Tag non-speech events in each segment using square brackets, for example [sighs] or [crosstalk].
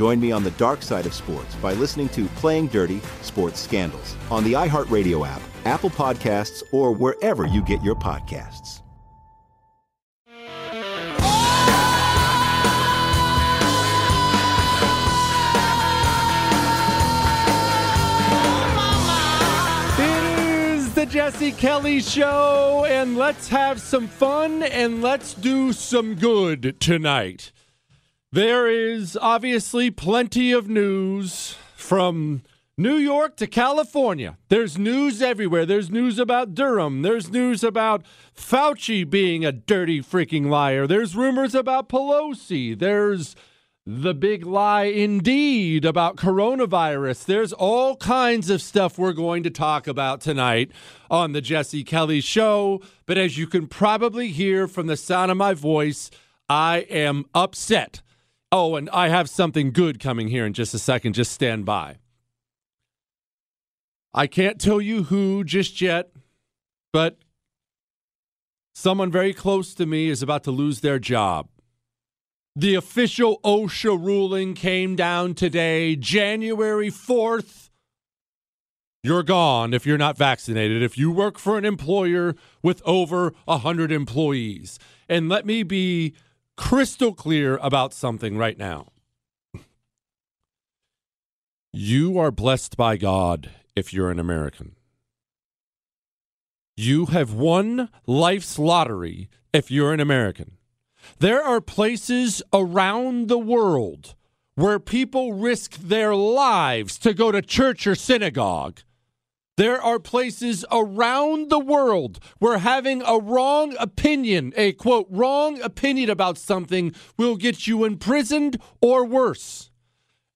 Join me on the dark side of sports by listening to Playing Dirty Sports Scandals on the iHeartRadio app, Apple Podcasts, or wherever you get your podcasts. It is the Jesse Kelly Show, and let's have some fun and let's do some good tonight. There is obviously plenty of news from New York to California. There's news everywhere. There's news about Durham. There's news about Fauci being a dirty freaking liar. There's rumors about Pelosi. There's the big lie indeed about coronavirus. There's all kinds of stuff we're going to talk about tonight on the Jesse Kelly Show. But as you can probably hear from the sound of my voice, I am upset. Oh, and I have something good coming here in just a second. Just stand by. I can't tell you who just yet, but someone very close to me is about to lose their job. The official OSHA ruling came down today, January 4th. You're gone if you're not vaccinated, if you work for an employer with over 100 employees. And let me be crystal clear about something right now. You are blessed by God if you're an American. You have won life's lottery if you're an American. There are places around the world where people risk their lives to go to church or synagogue. There are places around the world where having a wrong opinion, a quote, wrong opinion about something will get you imprisoned or worse.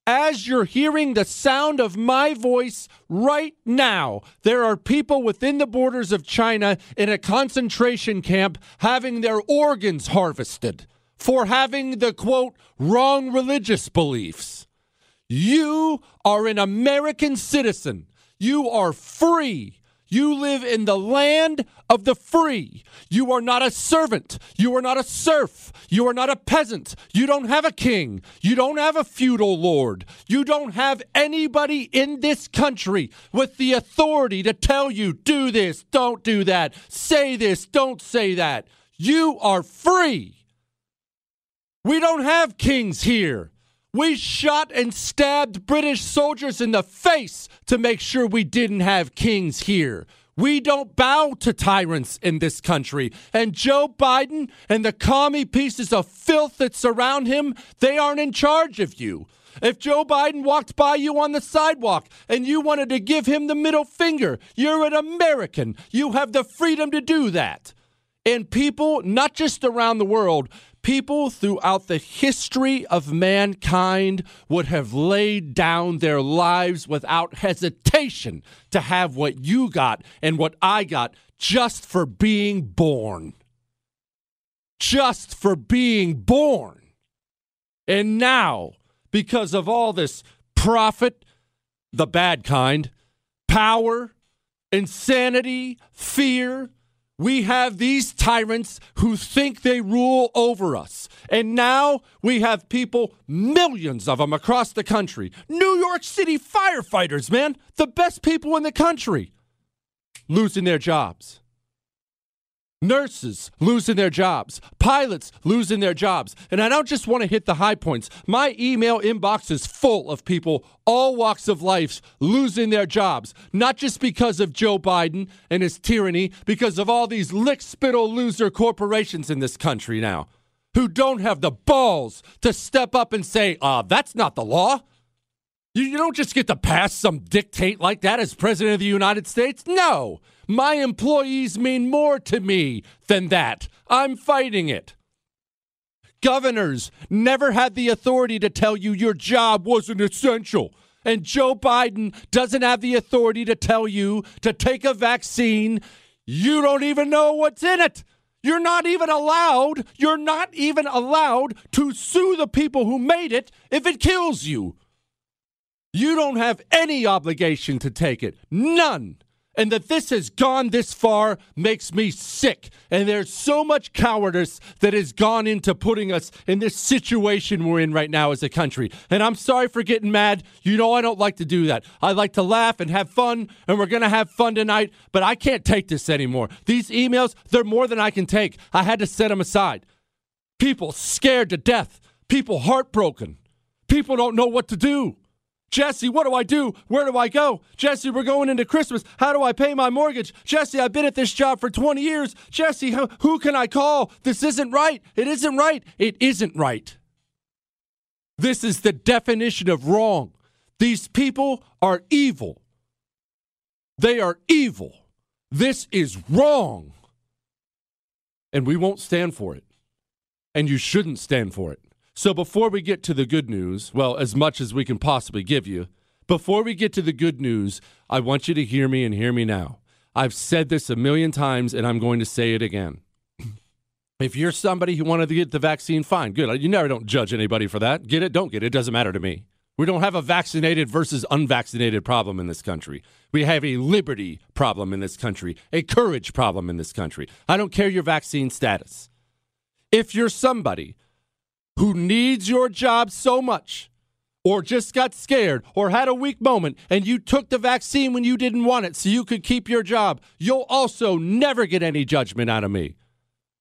As you're hearing the sound of my voice right now, there are people within the borders of China in a concentration camp having their organs harvested for having the quote, wrong religious beliefs. You are an American citizen. You are free. You live in the land of the free. You are not a servant. You are not a serf. You are not a peasant. You don't have a king. You don't have a feudal lord. You don't have anybody in this country with the authority to tell you, do this, don't do that, say this, don't say that. You are free. We don't have kings here. We shot and stabbed British soldiers in the face to make sure we didn't have kings here. We don't bow to tyrants in this country. And Joe Biden and the commie pieces of filth that surround him, they aren't in charge of you. If Joe Biden walked by you on the sidewalk and you wanted to give him the middle finger, you're an American. You have the freedom to do that. And people, not just around the world, people throughout the history of mankind would have laid down their lives without hesitation to have what you got and what I got just for being born. Just for being born. And now, because of all this profit, the bad kind, power, insanity, fear, we have these tyrants who think they rule over us. And now we have people, millions of them across the country. New York City firefighters, man, the best people in the country, losing their jobs. Nurses losing their jobs, pilots losing their jobs. And I don't just want to hit the high points. My email inbox is full of people, all walks of life, losing their jobs, not just because of Joe Biden and his tyranny, because of all these lick spittle loser corporations in this country now who don't have the balls to step up and say, uh, that's not the law. You, you don't just get to pass some dictate like that as President of the United States. No. My employees mean more to me than that. I'm fighting it. Governors never had the authority to tell you your job wasn't essential. And Joe Biden doesn't have the authority to tell you to take a vaccine. You don't even know what's in it. You're not even allowed, you're not even allowed to sue the people who made it if it kills you. You don't have any obligation to take it. None. And that this has gone this far makes me sick. And there's so much cowardice that has gone into putting us in this situation we're in right now as a country. And I'm sorry for getting mad. You know, I don't like to do that. I like to laugh and have fun, and we're going to have fun tonight, but I can't take this anymore. These emails, they're more than I can take. I had to set them aside. People scared to death, people heartbroken, people don't know what to do. Jesse, what do I do? Where do I go? Jesse, we're going into Christmas. How do I pay my mortgage? Jesse, I've been at this job for 20 years. Jesse, who, can I call? This isn't right. It isn't right. It isn't right. This is the definition of wrong. These people are evil. They are evil. This is wrong. And we won't stand for it. And you shouldn't stand for it. So before we get to the good news, well, as much as we can possibly give you, before we get to the good news, I want you to hear me and hear me now. I've said this a million times and I'm going to say it again. If you're somebody who wanted to get the vaccine, fine, good. You never don't judge anybody for that. Get it, don't get it, it doesn't matter to me. We don't have a vaccinated versus unvaccinated problem in this country. We have a liberty problem in this country, a courage problem in this country. I don't care your vaccine status. If you're somebody who needs your job so much or just got scared or had a weak moment and you took the vaccine when you didn't want it so you could keep your job, you'll also never get any judgment out of me.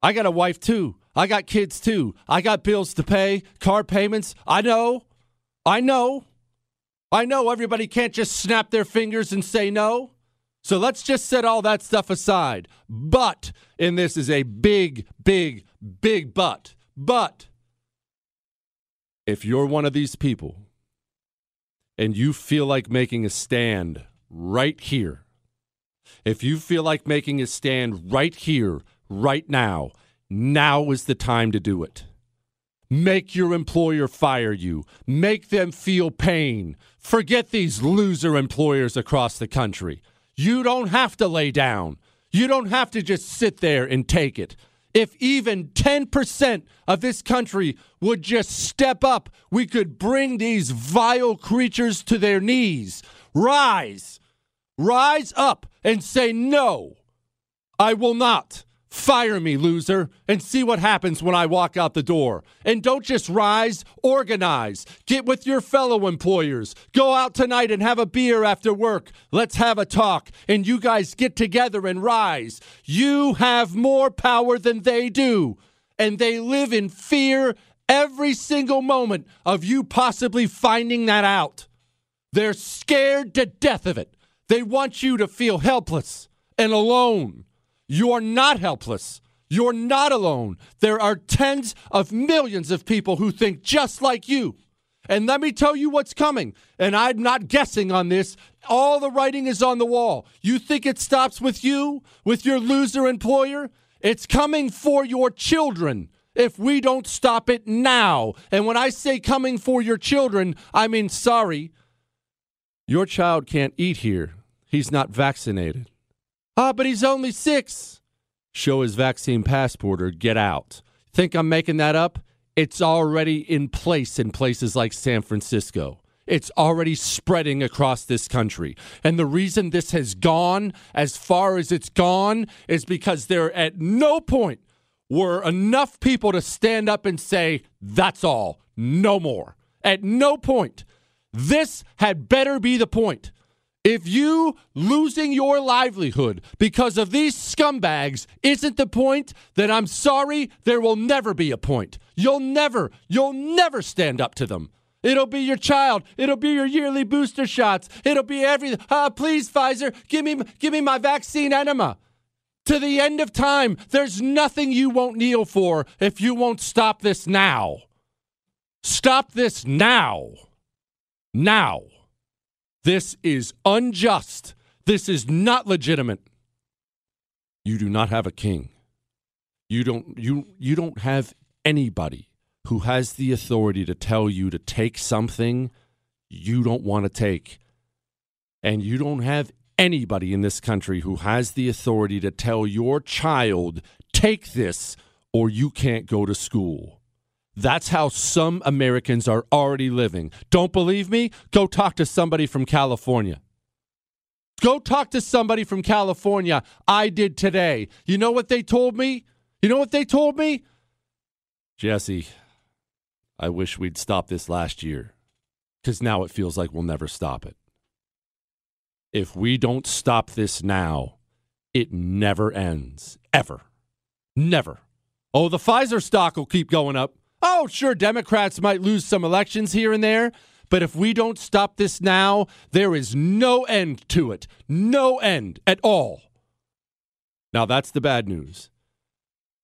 I got a wife too. I got kids too. I got bills to pay, car payments. I know. I know. I know everybody can't just snap their fingers and say no. So let's just set all that stuff aside. But, and this is a big, big, big but, but if you're one of these people and you feel like making a stand right here, if you feel like making a stand right here, right now, now is the time to do it. Make your employer fire you. Make them feel pain. Forget these loser employers across the country. You don't have to lay down. You don't have to just sit there and take it. If even 10% of this country would just step up, we could bring these vile creatures to their knees. Rise, rise up and say, No, I will not. Fire me, loser, and see what happens when I walk out the door. And don't just rise, organize. Get with your fellow employers. Go out tonight and have a beer after work. Let's have a talk. And you guys get together and rise. You have more power than they do. And they live in fear every single moment of you possibly finding that out. They're scared to death of it. They want you to feel helpless and alone. You're not helpless. You're not alone. There are tens of millions of people who think just like you. And let me tell you what's coming. And I'm not guessing on this. All the writing is on the wall. You think it stops with you, with your loser employer? It's coming for your children if we don't stop it now. And when I say coming for your children, I mean sorry. Your child can't eat here. He's not vaccinated. Ah, but he's only six. Show his vaccine passport or get out. Think I'm making that up? It's already in place in places like San Francisco. It's already spreading across this country. And the reason this has gone as far as it's gone is because there at no point were enough people to stand up and say, that's all, no more. At no point. This had better be the point. If you losing your livelihood because of these scumbags isn't the point, then I'm sorry, there will never be a point. You'll never, you'll never stand up to them. It'll be your child. It'll be your yearly booster shots. It'll be everything. Uh, please, Pfizer, give me, give me my vaccine enema. To the end of time, there's nothing you won't kneel for if you won't stop this now. Stop this now. Now. This is unjust. This is not legitimate. You do not have a king. You don't you you don't have anybody who has the authority to tell you to take something you don't want to take. And you don't have anybody in this country who has the authority to tell your child, take this or you can't go to school. That's how some Americans are already living. Don't believe me? Go talk to somebody from California. Go talk to somebody from California. I did today. You know what they told me? You know what they told me? Jesse, I wish we'd stopped this last year because now it feels like we'll never stop it. If we don't stop this now, it never ends. Ever. Never. Oh, the Pfizer stock will keep going up. Oh, sure, Democrats might lose some elections here and there, but if we don't stop this now, there is no end to it. No end at all. Now, that's the bad news.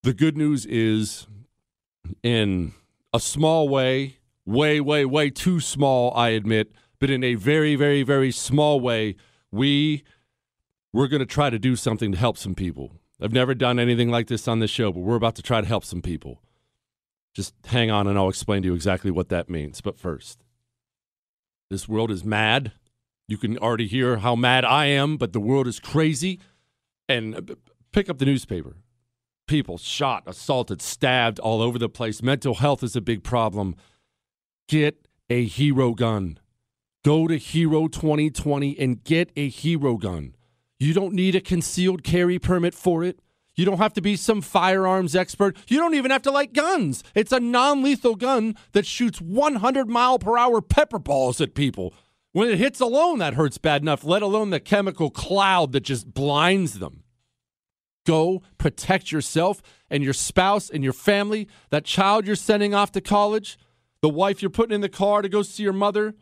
The good news is, in a small way, way, way, way too small, I admit, but in a very, very, very small way, we we're going to try to do something to help some people. I've never done anything like this on this show, but we're about to try to help some people. Just hang on and I'll explain to you exactly what that means. But first, this world is mad. You can already hear how mad I am, but the world is crazy. And uh, pick up the newspaper. People shot, assaulted, stabbed all over the place. Mental health is a big problem. Get a hero gun. Go to Hero 2020 and get a hero gun. You don't need a concealed carry permit for it. You don't have to be some firearms expert. You don't even have to like guns. It's a non lethal gun that shoots 100 mile per hour pepper balls at people. When it hits alone, that hurts bad enough, let alone the chemical cloud that just blinds them. Go protect yourself and your spouse and your family, that child you're sending off to college, the wife you're putting in the car to go see your mother.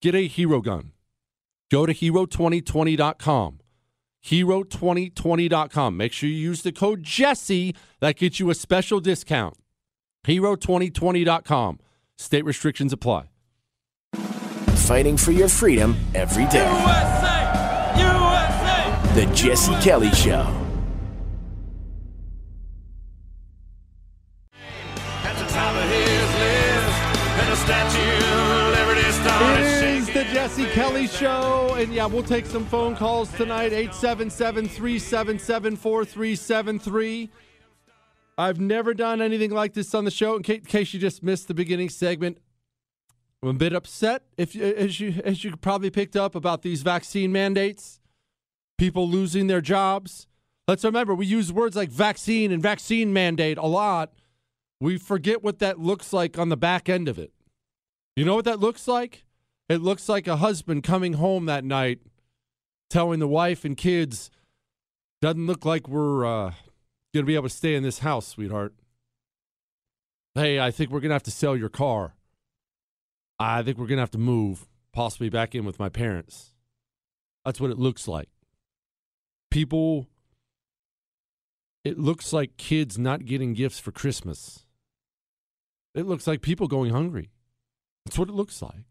Get a hero gun. Go to hero2020.com. Hero2020.com. Make sure you use the code Jesse. That gets you a special discount. Hero2020.com. State restrictions apply. Fighting for your freedom every day. USA! USA! The Jesse Kelly Show. At the top of his list, and the Statue of Liberty started Jesse Kelly Show. And yeah, we'll take some phone calls tonight 877 377 4373. I've never done anything like this on the show. In case you just missed the beginning segment, I'm a bit upset, if as you as you probably picked up about these vaccine mandates, people losing their jobs. Let's remember we use words like vaccine and vaccine mandate a lot. We forget what that looks like on the back end of it. You know what that looks like? It looks like a husband coming home that night telling the wife and kids, doesn't look like we're uh, going to be able to stay in this house, sweetheart. Hey, I think we're going to have to sell your car. I think we're going to have to move, possibly back in with my parents. That's what it looks like. People, it looks like kids not getting gifts for Christmas. It looks like people going hungry. That's what it looks like.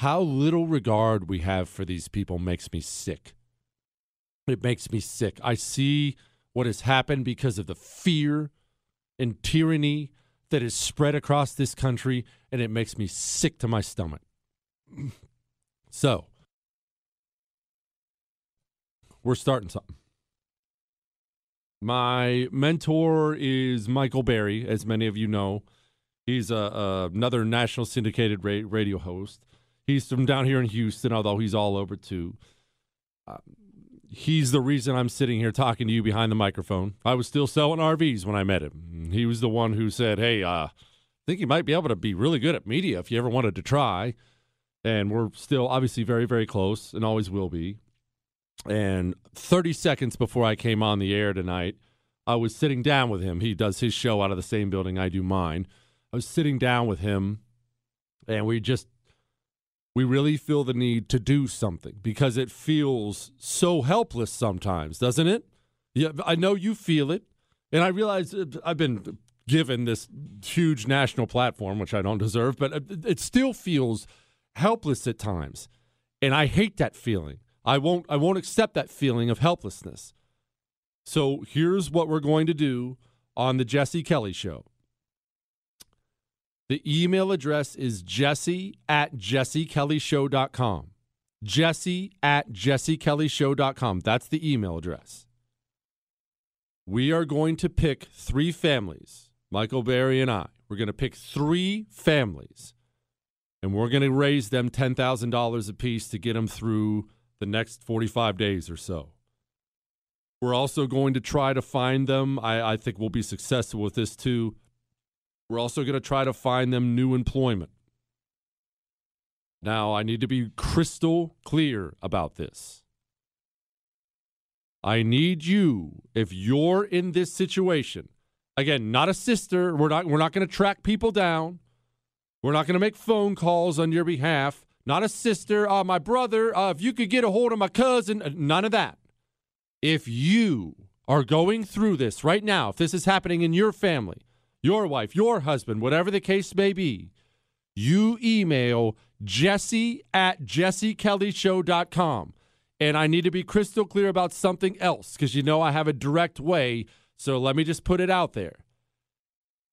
How little regard we have for these people makes me sick. It makes me sick. I see what has happened because of the fear and tyranny that is spread across this country, and it makes me sick to my stomach. [clears throat] So, we're starting something. My mentor is Michael Berry, as many of you know. He's a, a, another national syndicated ra- radio host. He's from down here in Houston, although he's all over too. Uh, he's the reason I'm sitting here talking to you behind the microphone. I was still selling RVs when I met him. He was the one who said, "Hey, uh, I think you might be able to be really good at media if you ever wanted to try." And we're still obviously very, very close, and always will be. And 30 seconds before I came on the air tonight, I was sitting down with him. He does his show out of the same building I do mine. I was sitting down with him, and we just we really feel the need to do something because it feels so helpless sometimes, doesn't it? Yeah, I know you feel it, and I realize uh, I've been given this huge national platform, which I don't deserve, but uh, it still feels helpless at times, and I hate that feeling. I won't I won't accept that feeling of helplessness. So here's what we're going to do on the Jesse Kelly show. The email address is jesse at jessekellyshow.com. Jesse at jessekellyshow.com. That's the email address. We are going to pick three families, Michael Berry and I. We're going to pick three families, and we're going to raise them $10,000 apiece to get them through the next 45 days or so. We're also going to try to find them. I, I think we'll be successful with this too. We're also going to try to find them new employment. Now, I need to be crystal clear about this. I need you, if you're in this situation, again, not a sister, we're not, we're not going to track people down. We're not going to make phone calls on your behalf. Not a sister, uh, my brother, uh, if you could get a hold of my cousin, uh, none of that. If you are going through this right now, if this is happening in your family, your wife, your husband, whatever the case may be, you email jesse at jessekellyshow.com. And I need to be crystal clear about something else because you know I have a direct way. So let me just put it out there.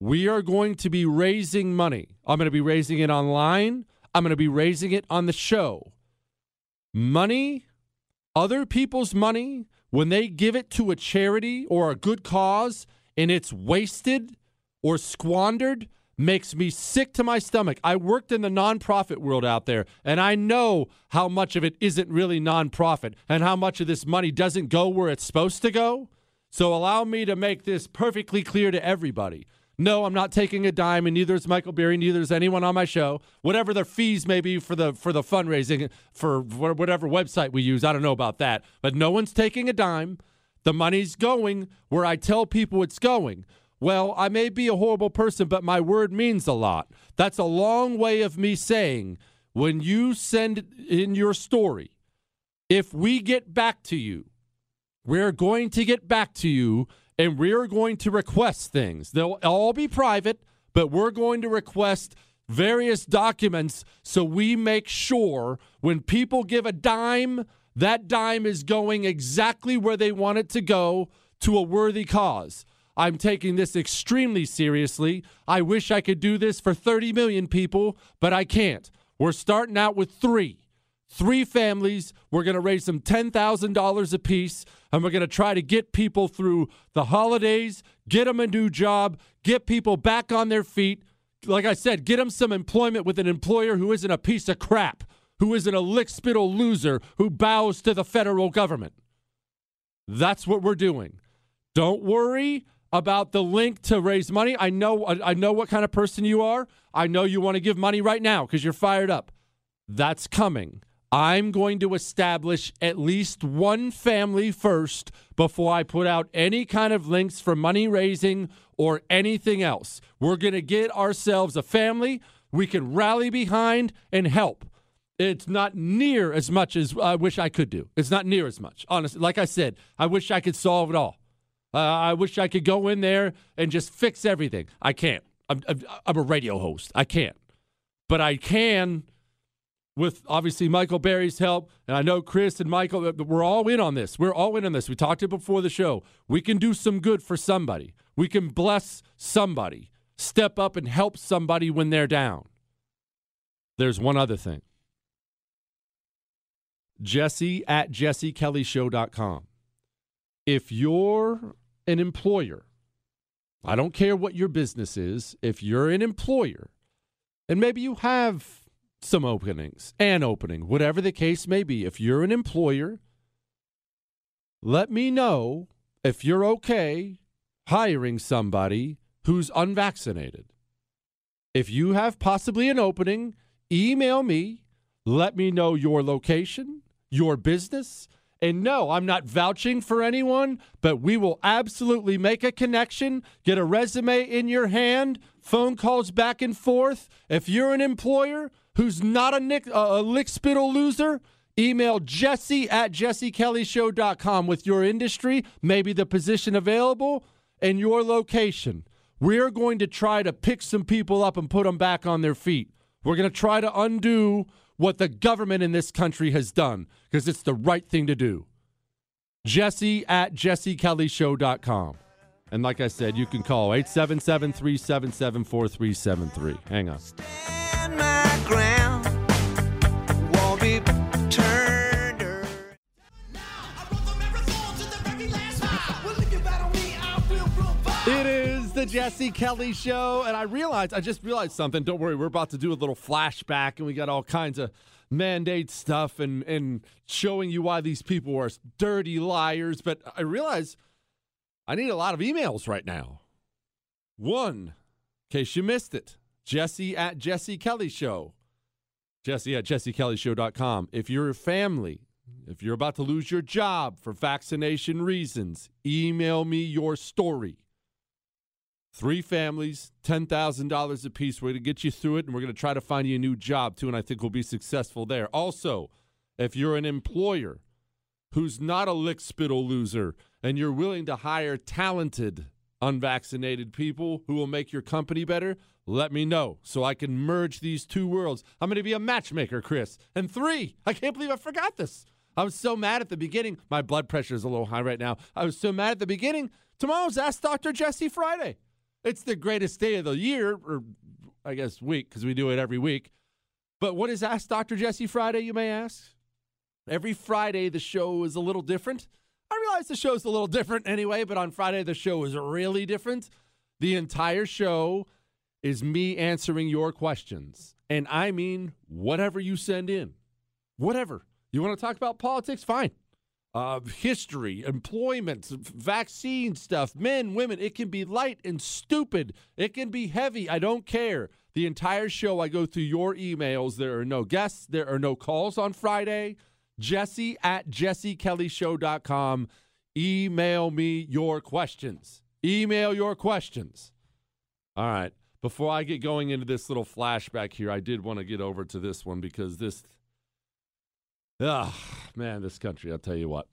We are going to be raising money. I'm going to be raising it online. I'm going to be raising it on the show. Money, other people's money, when they give it to a charity or a good cause and it's wasted or squandered, makes me sick to my stomach. I worked in the nonprofit world out there, and I know how much of it isn't really nonprofit and how much of this money doesn't go where it's supposed to go. So allow me to make this perfectly clear to everybody. No, I'm not taking a dime, and neither is Michael Berry, neither is anyone on my show. Whatever their fees may be for the for the fundraising for whatever website we use, I don't know about that. But no one's taking a dime. The money's going where I tell people it's going. Well, I may be a horrible person, but my word means a lot. That's a long way of me saying when you send in your story, if we get back to you, we're going to get back to you and we're going to request things. They'll all be private, but we're going to request various documents so we make sure when people give a dime, that dime is going exactly where they want it to go to a worthy cause. I'm taking this extremely seriously. I wish I could do this for 30 million people, but I can't. We're starting out with three. Three families. We're going to raise them $10,000 apiece, and we're going to try to get people through the holidays, get them a new job, get people back on their feet. Like I said, get them some employment with an employer who isn't a piece of crap, who isn't a lickspittle loser who bows to the federal government. That's what we're doing. Don't worry about the link to raise money. I know uh, I know what kind of person you are. I know you want to give money right now because you're fired up. That's coming. I'm going to establish at least one family first before I put out any kind of links for money raising or anything else. We're going to get ourselves a family we can rally behind and help. It's not near as much as uh, I wish I could do. It's not near as much. Honestly, like I said, I wish I could solve it all. Uh, I wish I could go in there and just fix everything. I can't. I'm, I'm, a radio host. I can't. but I can with obviously Michael Berry's help, and I know Chris and Michael, uh, we're all in on this. We're all in on this. We talked it before the show. We can do some good for somebody. We can bless somebody, step up and help somebody when they're down. There's one other thing. Jesse at jessekellyshow.com. If you're an employer, I don't care what your business is, if you're an employer, and maybe you have some openings, an opening, whatever the case may be, if you're an employer, let me know if you're okay hiring somebody who's unvaccinated. If you have possibly an opening, email me, let me know your location, your business. And no, I'm not vouching for anyone, but we will absolutely make a connection, get a resume in your hand, phone calls back and forth. If you're an employer who's not a, nick, a lick spittle loser, email jesse at jessekellyshow.com with your industry, maybe the position available, and your location. We're going to try to pick some people up and put them back on their feet. We're going to try to undo what the government in this country has done because it's the right thing to do. Jesse at jessekellyshow.com. And like I said, you can call 877 377 4373. Hang on. The Jesse Kelly Show, and I realized, I just realized something. Don't worry, we're about to do a little flashback, and we got all kinds of mandate stuff and, and showing you why these people are dirty liars. But I realize I need a lot of emails right now. One, in case you missed it, Jesse at Jesse Kelly Show. Jesse at jessekellyshow.com. If you're a family, if you're about to lose your job for vaccination reasons, email me your story. Three families, $10,000 apiece. We're going to get you through it, and we're going to try to find you a new job, too, and I think we'll be successful there. Also, if you're an employer who's not a lick spittle loser and you're willing to hire talented, unvaccinated people who will make your company better, let me know so I can merge these two worlds. I'm going to be a matchmaker, Chris. And three, I can't believe I forgot this. I was so mad at the beginning. My blood pressure is a little high right now. I was so mad at the beginning. Tomorrow's Ask Dr. Jesse Friday. It's the greatest day of the year, or I guess week, because we do it every week. But what is Ask Dr. Jesse Friday, you may ask? Every Friday, the show is a little different. I realize the show's a little different anyway, but on Friday, the show is really different. The entire show is me answering your questions. And I mean, whatever you send in, whatever. You want to talk about politics? Fine. Uh, history, employment, vaccine stuff, men, women. It can be light and stupid. It can be heavy. I don't care. The entire show, I go through your emails. There are no guests. There are no calls on Friday. Jesse at jessekellyshow.com. Email me your questions. Email your questions. All right. Before I get going into this little flashback here, I did want to get over to this one because this Ah, man, this country, I'll tell you what.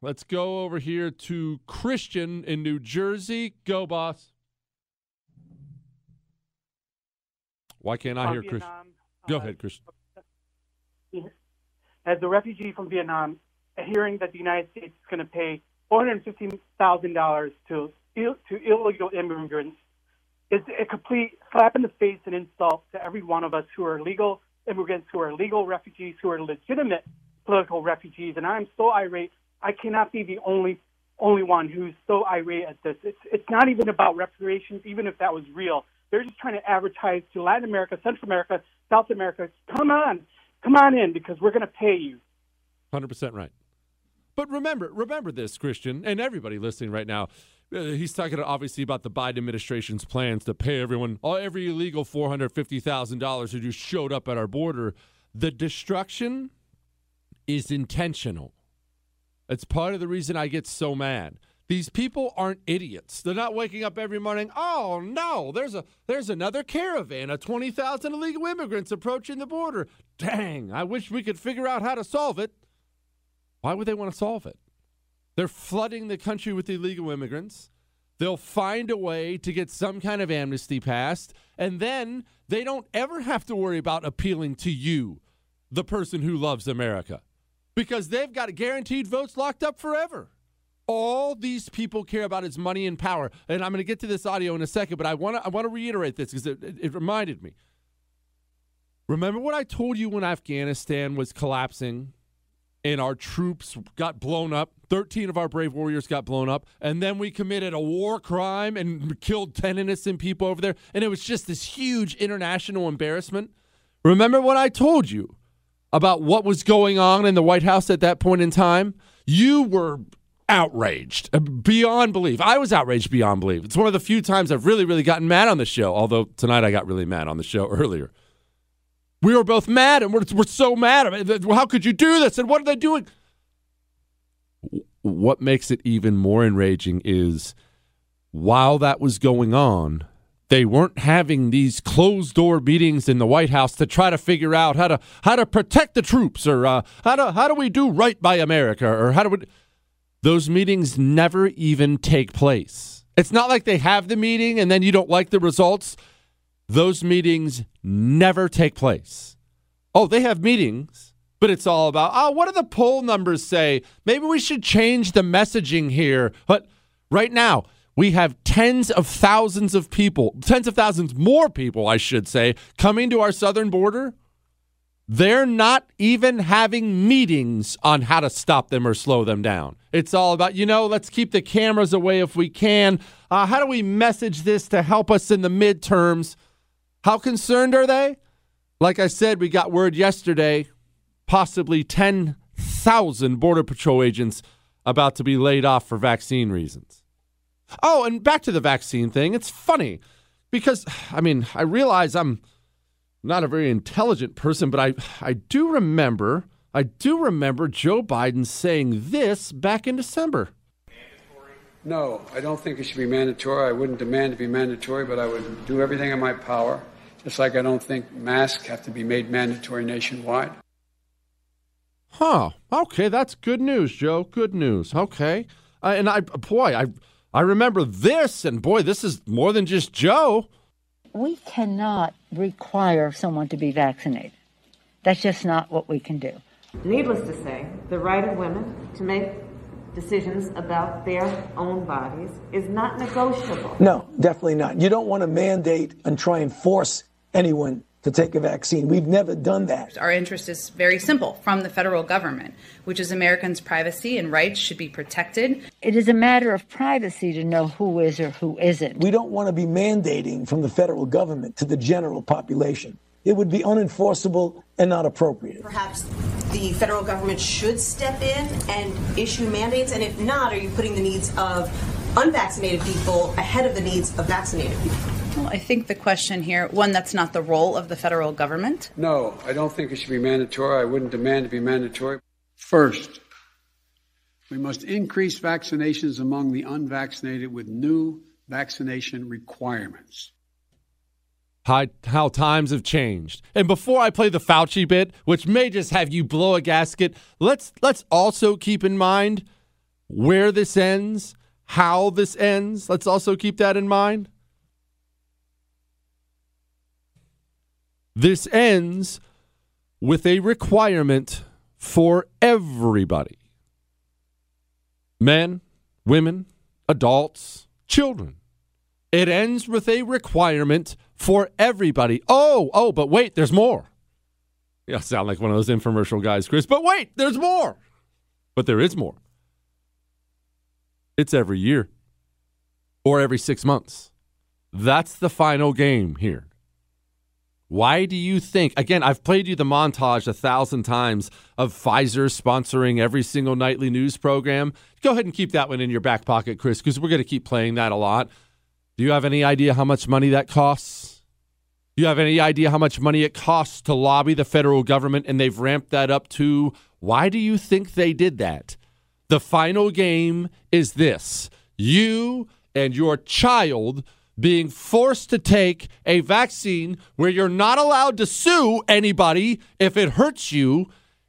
Let's go over here to Christian in New Jersey. Go, boss. Why can't I hear Christian? Go uh, ahead, Christian. As a refugee from Vietnam, hearing that the United States is going to pay $415,000 to Ill- to illegal immigrants is a complete slap in the face and insult to every one of us who are legal immigrants, who are legal refugees, who are legitimate political refugees. And I'm so irate. I cannot be the only only one who's so irate at this. It's it's not even about reparations, even if that was real. They're just trying to advertise to Latin America, Central America, South America. Come on, come on in because we're going to pay you. Hundred percent right. But remember, remember this, Christian, and everybody listening right now. uh, He's talking obviously about the Biden administration's plans to pay everyone, all every illegal four hundred fifty thousand dollars who just showed up at our border. The destruction is intentional. It's part of the reason I get so mad. These people aren't idiots. They're not waking up every morning. Oh no, there's a there's another caravan of twenty thousand illegal immigrants approaching the border. Dang, I wish we could figure out how to solve it. Why would they want to solve it? They're flooding the country with illegal immigrants. They'll find a way to get some kind of amnesty passed. And then they don't ever have to worry about appealing to you, the person who loves America, because they've got guaranteed votes locked up forever. All these people care about is money and power. And I'm going to get to this audio in a second, but I want to I want to reiterate this because it, it, it reminded me. Remember what I told you when Afghanistan was collapsing and our troops got blown up? 13 of our brave warriors got blown up. And then we committed a war crime and killed 10 innocent people over there. And it was just this huge international embarrassment. Remember what I told you about what was going on in the White House at that point in time? You were outraged uh, beyond belief. I was outraged beyond belief. It's one of the few times I've really, really gotten mad on the show, although tonight I got really mad on the show [laughs] earlier. We were both mad, and we're, we're so mad. How could you do this? And what are they doing? What makes it even more enraging is while that was going on, they weren't having these closed door meetings in the White House to try to figure out how to how to protect the troops or uh, how to how do we do right by America or how do we those meetings never even take place. It's not like they have the meeting and then you don't like the results. Those meetings never take place. Oh, they have meetings, but it's all about, oh, what do the poll numbers say? Maybe we should change the messaging here. But right now, we have tens of thousands of people, tens of thousands more people, I should say, coming to our southern border they're not even having meetings on how to stop them or slow them down. It's all about, you know, let's keep the cameras away if we can. Uh, how do we message this to help us in the midterms? How concerned are they? Like I said, we got word yesterday possibly 10,000 Border Patrol agents about to be laid off for vaccine reasons. Oh, and back to the vaccine thing. It's funny because, I mean, I realize I'm not a very intelligent person, but I, I do remember, I do remember Joe Biden saying this back in December. No, I don't think it should be mandatory. I wouldn't demand to be mandatory, but I would do everything in my power. Just like I don't think masks have to be made mandatory nationwide. Huh. Okay, that's good news, Joe. Good news. Okay. Uh, and I, boy, I, I remember this, and boy, this is more than just Joe we cannot require someone to be vaccinated. That's just not what we can do. Needless to say, the right of women to make decisions about their own bodies is not negotiable. No, definitely not. You don't want to mandate and try and force anyone to take a vaccine. We've never done that. Our interest is very simple from the federal government, which is Americans' privacy and rights should be protected. It is a matter of privacy to know who is or who isn't. We don't want to be mandating from the federal government to the general population. It would be unenforceable and not appropriate. Perhaps the federal government should step in and issue mandates, and if not, are you putting the needs of unvaccinated people ahead of the needs of vaccinated people? Well, I think the question here, one, that's not the role of the federal government. No, I don't think it should be mandatory. I wouldn't demand to be mandatory. First, we must increase vaccinations among the unvaccinated with new vaccination requirements. How, how times have changed. And before I play the Fauci bit, which may just have you blow a gasket, let's let's also keep in mind where this ends, how this ends. Let's also keep that in mind. This ends with a requirement for everybody men, women, adults, children. It ends with a requirement for everybody. Oh, oh, but wait, there's more. Yeah, sound like one of those infomercial guys, Chris. But wait, there's more. But there is more. It's every year or every six months. That's the final game here. Why do you think? Again, I've played you the montage a thousand times of Pfizer sponsoring every single nightly news program. Go ahead and keep that one in your back pocket, Chris, because we're going to keep playing that a lot. Do you have any idea how much money that costs? Do you have any idea how much money it costs to lobby the federal government? And they've ramped that up to why do you think they did that? The final game is this you and your child being forced to take a vaccine where you're not allowed to sue anybody if it hurts you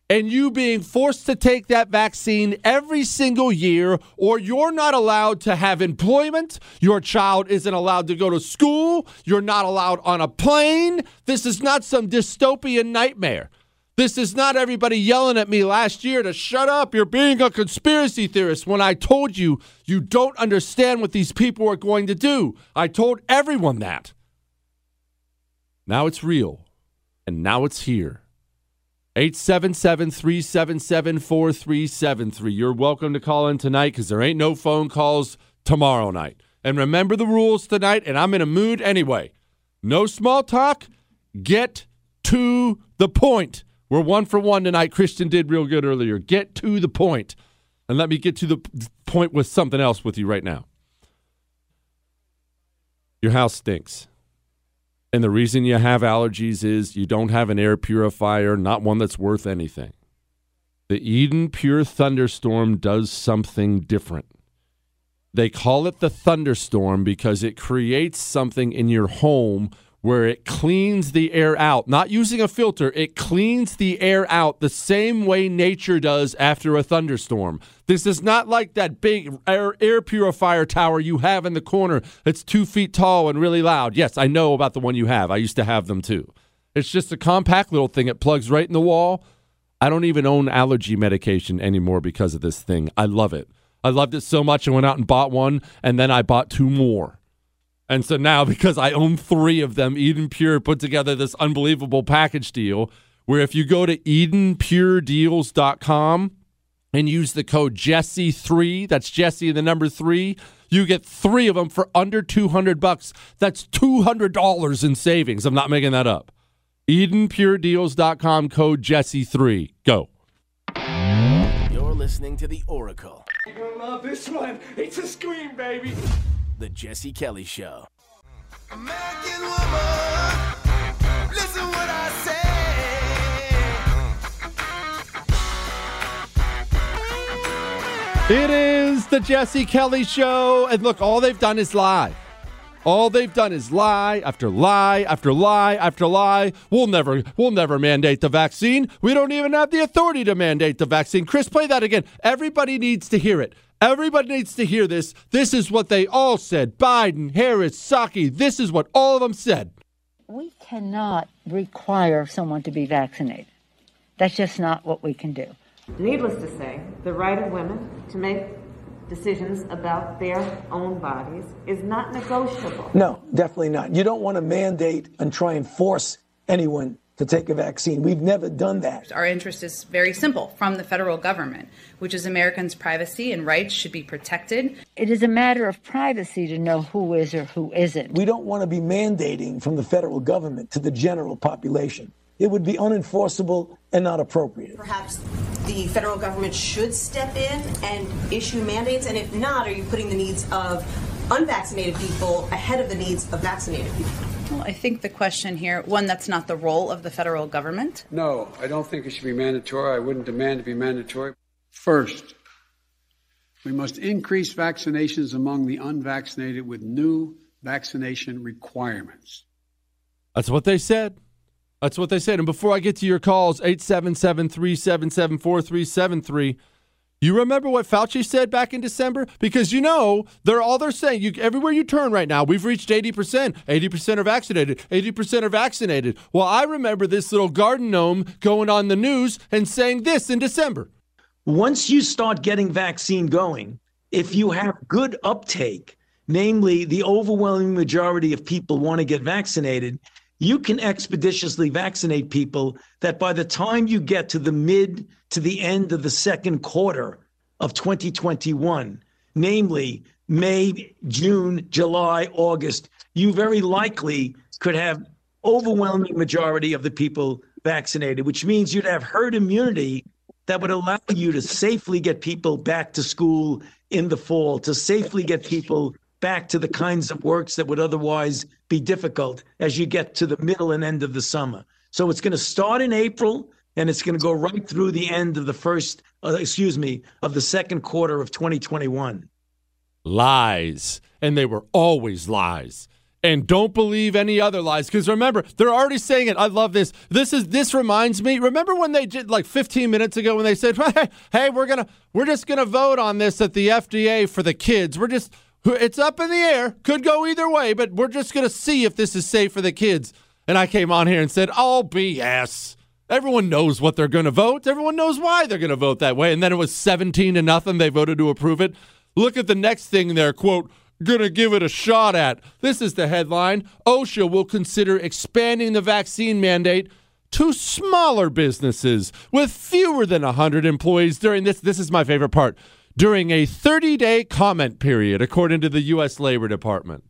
and you being forced to take that vaccine every single year, or you're not allowed to have employment, your child isn't allowed to go to school, you're not allowed on a plane. This is not some dystopian nightmare. This is not everybody yelling at me last year to shut up, you're being a conspiracy theorist when I told you you don't understand what these people are going to do. I told everyone that. Now it's real, and now it's here. 877 377 4373. You're welcome to call in tonight because there ain't no phone calls tomorrow night. And remember the rules tonight, and I'm in a mood anyway. No small talk, get to the point. We're one for one tonight. Christian did real good earlier. Get to the point. And let me get to the point with something else with you right now. Your house stinks. And the reason you have allergies is you don't have an air purifier, not one that's worth anything. The Eden Pure Thunderstorm does something different. They call it the thunderstorm because it creates something in your home where it cleans the air out, not using a filter, it cleans the air out the same way nature does after a thunderstorm. This is not like that big air, air purifier tower you have in the corner that's two feet tall and really loud. Yes, I know about the one you have. I used to have them too. It's just a compact little thing. It plugs right in the wall. I don't even own allergy medication anymore because of this thing. I love it. I loved it so much I went out and bought one, and then I bought two more. And so now, because I own three of them, Eden Pure put together this unbelievable package deal where if you go to EdenPureDeals.com and use the code Jesse3, that's Jesse the number three, you get three of them for under 200 bucks. That's $200 in savings. I'm not making that up. EdenPureDeals.com code Jesse3. Go. You're listening to The Oracle, You're gonna love this one. It's a scream, baby. The Jesse Kelly Show. American woman, listen what I say. It is the Jesse Kelly Show. And look, all they've done is lie. All they've done is lie after lie after lie after lie. We'll never we'll never mandate the vaccine. We don't even have the authority to mandate the vaccine. Chris, play that again. Everybody needs to hear it. Everybody needs to hear this. This is what they all said. Biden, Harris, Psaki. This is what all of them said. We cannot require someone to be vaccinated. That's just not what we can do. Needless to say, the right of women to make decisions about their own bodies is not negotiable. No, definitely not. You don't want to mandate and try and force anyone to take a vaccine. We've never done that. Our interest is very simple from the federal government, which is Americans' privacy and rights should be protected. It is a matter of privacy to know who is or who isn't. We don't want to be mandating from the federal government to the general population. It would be unenforceable and not appropriate. Perhaps the federal government should step in and issue mandates, and if not, are you putting the needs of unvaccinated people ahead of the needs of vaccinated people? Well, I think the question here, one, that's not the role of the federal government. No, I don't think it should be mandatory. I wouldn't demand to be mandatory. First, we must increase vaccinations among the unvaccinated with new vaccination requirements. That's what they said. That's what they said. And before I get to your calls, 877 377 4373. You remember what Fauci said back in December? Because you know, they're all they're saying. You everywhere you turn right now, we've reached 80%. 80% are vaccinated. 80% are vaccinated. Well, I remember this little garden gnome going on the news and saying this in December. Once you start getting vaccine going, if you have good uptake, namely the overwhelming majority of people want to get vaccinated, you can expeditiously vaccinate people that by the time you get to the mid to the end of the second quarter of 2021, namely May, June, July, August, you very likely could have overwhelming majority of the people vaccinated, which means you'd have herd immunity that would allow you to safely get people back to school in the fall, to safely get people back to the kinds of works that would otherwise be difficult as you get to the middle and end of the summer. So it's going to start in April and it's going to go right through the end of the first, uh, excuse me, of the second quarter of 2021. Lies. And they were always lies. and don't believe any other lies because remember they're already saying it i love this this is this reminds me remember when they did like 15 minutes ago when they said [laughs] hey we're gonna we're just gonna vote on this at the fda for the kids we're just it's up in the air could go either way but we're just gonna see if this is safe for the kids and i came on here and said oh bs everyone knows what they're gonna vote everyone knows why they're gonna vote that way and then it was 17 to nothing they voted to approve it look at the next thing there quote gonna give it a shot at. This is the headline. OSHA will consider expanding the vaccine mandate to smaller businesses with fewer than 100 employees during this. This is my favorite part. During a 30 day comment period, according to the U.S. Labor Department.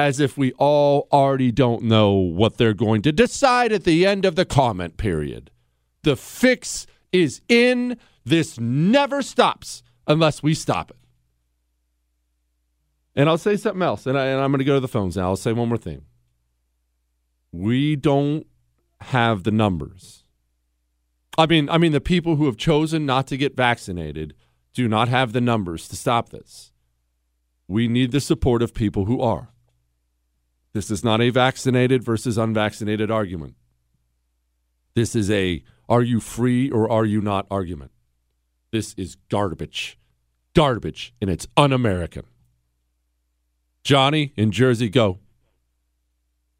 As if we all already don't know what they're going to decide at the end of the comment period. The fix is in. This never stops unless we stop it. And I'll say something else, and, I, I'm going to go to the phones now. I'll say one more thing. We don't have the numbers. I mean, I mean, the people who have chosen not to get vaccinated do not have the numbers to stop this. We need the support of people who are. This is not a vaccinated versus unvaccinated argument. This is a are you free or are you not argument. This is garbage. Garbage, and it's un American. Johnny in Jersey, go.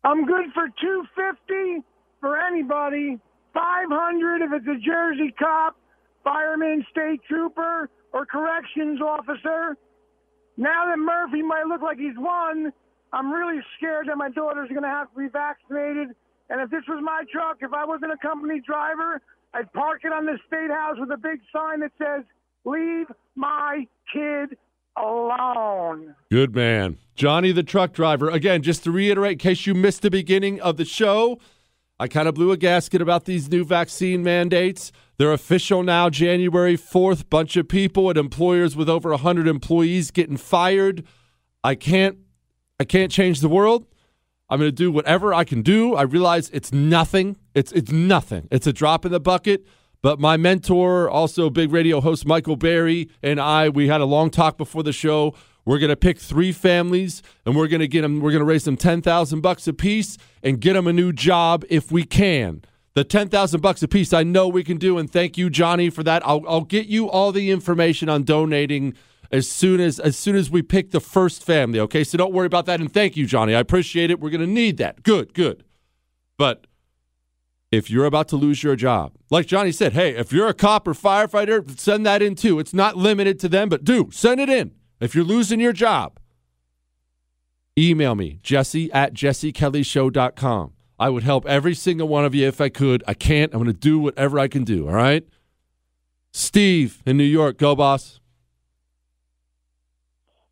I'm good for 250 for anybody. 500 if it's a Jersey cop, fireman, state trooper, or corrections officer. Now that Murphy might look like he's won, I'm really scared that my daughter's going to have to be vaccinated. And if this was my truck, if I wasn't a company driver, I'd park it on the state house with a big sign that says, Leave my kid alone. Good man. Johnny the truck driver. Again, just to reiterate, in case you missed the beginning of the show, I kind of blew a gasket about these new vaccine mandates. They're official now, January 4th. Bunch of people at employers with over 100 employees getting fired. I can't I can't change the world. I'm going to do whatever I can do. I realize it's nothing. It's it's nothing. It's a drop in the bucket. But my mentor, also big radio host Michael Berry, and I, we had a long talk before the show. We're going to pick three families, and we're going to get them. We're going to raise them ten thousand bucks a piece and get them a new job if we can. The ten thousand bucks a piece, I know we can do, and thank you, Johnny, for that. I'll, I'll get you all the information on donating as soon as as soon as we pick the first family. Okay, so don't worry about that, and thank you, Johnny. I appreciate it. We're to need that. Good, good. But if you're about to lose your job, like Johnny said, hey, if you're a cop or firefighter, send that in too. It's not limited to them, but do send it in. If you're losing your job, email me, jesse at jessekellyshow.com. I would help every single one of you if I could. I can't. I'm going to do whatever I can do. All right? Steve in New York, go, boss.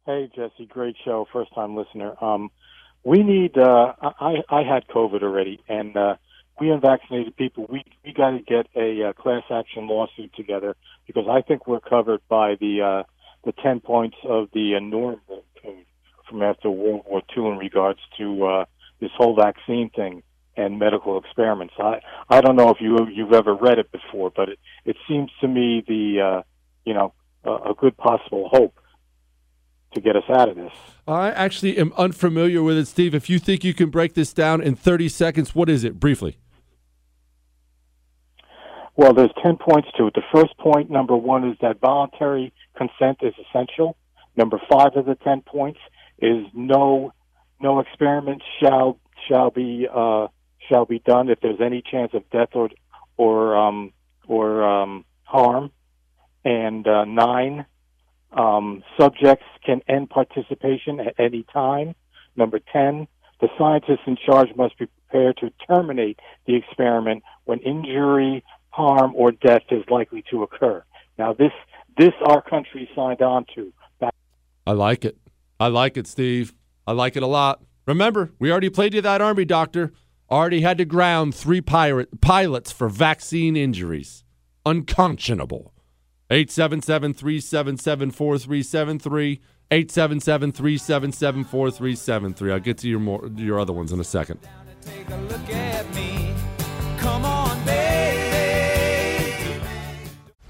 Hey, Jesse, great show. First time listener. Um, we need, uh, I, I had COVID already, and, uh, we unvaccinated people, we we got to get a uh, class action lawsuit together because I think we're covered by the uh, the ten points of the uh, Nuremberg Code from after World War II in regards to uh, this whole vaccine thing and medical experiments. I I don't know if you you've ever read it before, but it it seems to me the uh, you know a, a good possible hope to get us out of this. I actually am unfamiliar with it, Steve. If you think you can break this down in 30 seconds, what is it briefly? Well, there's 10 points to it. The first point, number one, is that voluntary consent is essential. Number five of the 10 points is no, no experiments shall, shall be, uh, shall be done if there's any chance of death or, or, um, or, um, harm. And, uh, nine, um, subjects can end participation at any time. Number 10, the scientists in charge must be prepared to terminate the experiment when injury, harm or death is likely to occur. Now, this this our country signed on to. I like it. I like it, Steve. I like it a lot. Remember, we already played you that Army doctor. Already had to ground three pirate pilots for vaccine injuries. Unconscionable. 877 377 4373. 877 377 4373. I'll get to your, more, your other ones in a second.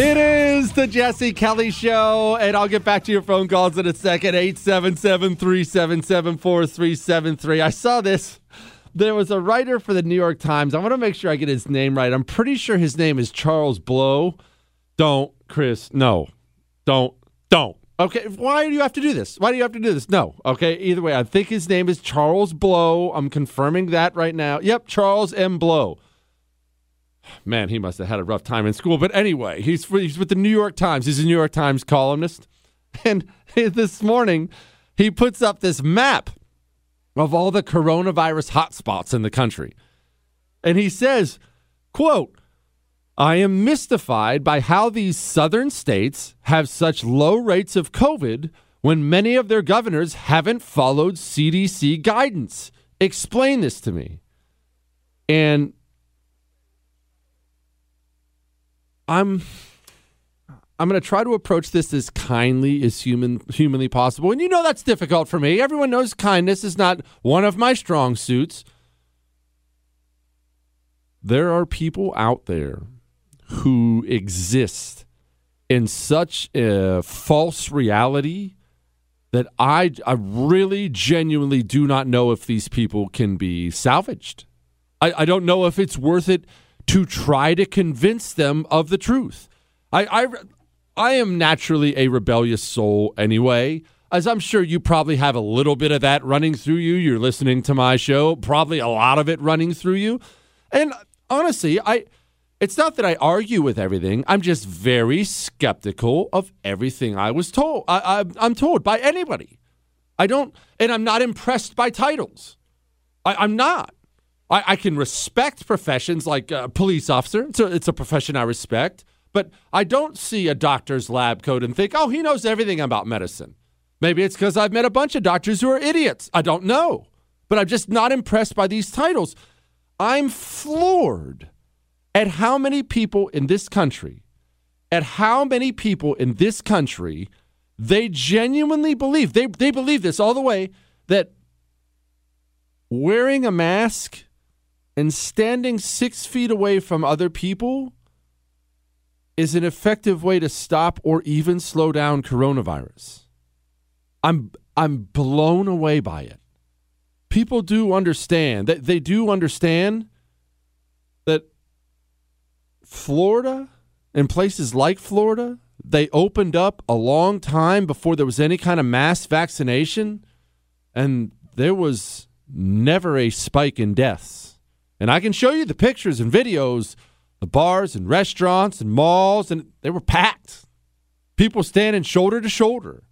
It is the Jesse Kelly Show, and I'll get back to your phone calls in a second. 877 377 4373. I saw this. There was a writer for the New York Times. I want to make sure I get his name right. I'm pretty sure his name is Charles Blow. Don't, Chris. No. Don't. Don't. Okay. Why do you have to do this? Why do you have to do this? No. Okay. Either way, I think his name is Charles Blow. I'm confirming that right now. Yep. Charles M. Blow. Man, he must have had a rough time in school. But anyway, he's, he's with the New York Times. He's a New York Times columnist. [laughs] And this morning, he puts up this map of all the coronavirus hotspots in the country. And he says, quote, I am mystified by how these southern states have such low rates of COVID when many of their governors haven't followed CDC guidance. Explain this to me. And I'm I'm going to try to approach this as kindly as human humanly possible. And you know that's difficult for me. Everyone knows kindness is not one of my strong suits. There are people out there who exist in such a false reality that I I really genuinely do not know if these people can be salvaged. I, I don't know if it's worth it to try to convince them of the truth. I, I, I am naturally a rebellious soul anyway. as I'm sure you probably have a little bit of that running through you. You're listening to my show, probably a lot of it running through you. And honestly, I it's not that I argue with everything. I'm just very skeptical of everything I was told. I, I, am told by anybody. I don't, and I'm not impressed by titles. I, am not. I, I, can respect professions like a police officer. It's a, it's a profession I respect. But I don't see a doctor's lab coat and think, oh, he knows everything about medicine. Maybe it's because I've met a bunch of doctors who are idiots. I don't know. But I'm just not impressed by these titles. I'm floored at how many people in this country, at how many people in this country, they genuinely believe, they, they believe this all the way, that wearing a mask and standing six feet away from other people is an effective way to stop or even slow down coronavirus. I'm I'm blown away by it. People do understand that they do understand that Florida and places like Florida, they opened up a long time before there was any kind of mass vaccination and there was never a spike in deaths. And I can show you the pictures and videos the bars and restaurants and malls, and they were packed. People standing shoulder to shoulder.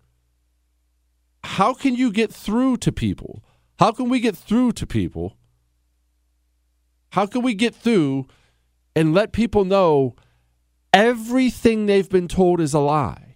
How can you get through to people? How can we get through to people? How can we get through and let people know everything they've been told is a lie?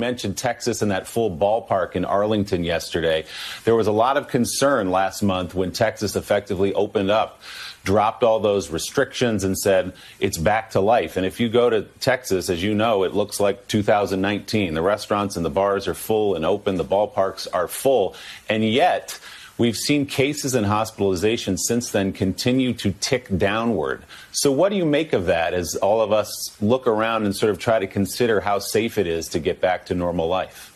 mentioned Texas and that full ballpark in Arlington yesterday. There was a lot of concern last month when Texas effectively opened up dropped all those restrictions and said it's back to life. And if you go to Texas, as you know, it looks like 2019. The restaurants and the bars are full and open, the ballparks are full. And yet, We've seen cases and hospitalizations since then continue to tick downward. So, what do you make of that as all of us look around and sort of try to consider how safe it is to get back to normal life?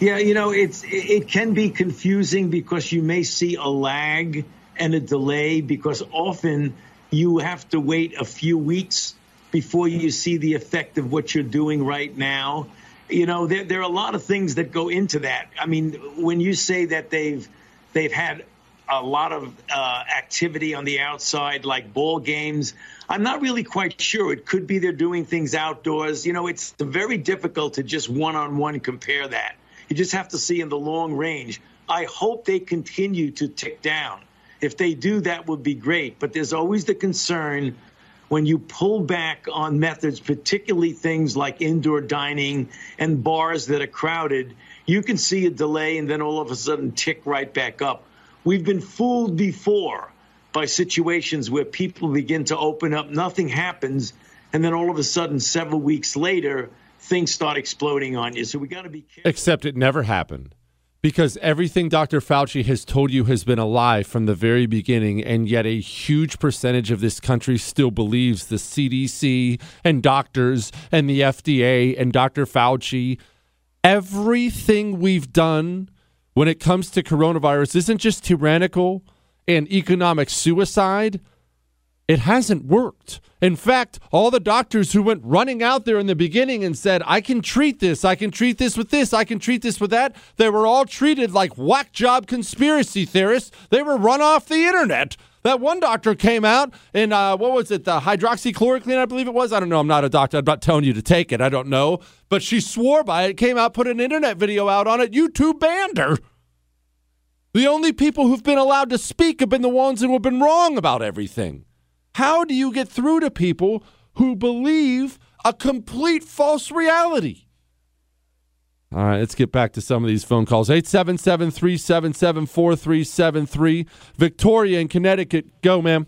Yeah, you know, it's it can be confusing because you may see a lag and a delay because often you have to wait a few weeks before you see the effect of what you're doing right now. You know, there, there are a lot of things that go into that. I mean, when you say that they've they've had a lot of uh, activity on the outside, like ball games. I'm not really quite sure. It could be they're doing things outdoors. You know, it's very difficult to just one on one compare that. You just have to see in the long range. I hope they continue to tick down. If they do, that would be great. But there's always the concern when you pull back on methods, particularly things like indoor dining and bars that are crowded, you can see a delay and then all of a sudden tick right back up. We've been fooled before by situations where people begin to open up, nothing happens, and then all of a sudden, several weeks later, things start exploding on you. So we got to be careful. Except it never happened because everything Dr. Fauci has told you has been a lie from the very beginning, and yet a huge percentage of this country still believes the CDC and doctors and the FDA and Dr. Fauci. Everything we've done when it comes to coronavirus isn't just tyrannical and economic suicide it hasn't worked. In fact, all the doctors who went running out there in the beginning and said, I can treat this, I can treat this with this, I can treat this with that, they were all treated like whack job conspiracy theorists. They were run off the internet. That one doctor came out and uh, what was it, the hydroxychloroquine, I believe it was. I don't know. I'm not a doctor. I'm not telling you to take it. I don't know. But she swore by it, came out, put an internet video out on it. YouTube banned her. The only people who've been allowed to speak have been the ones who have been wrong about everything. How do you get through to people who believe a complete false reality? All right, let's get back to some of these phone calls. 877 377 4373. Victoria in Connecticut. Go, ma'am.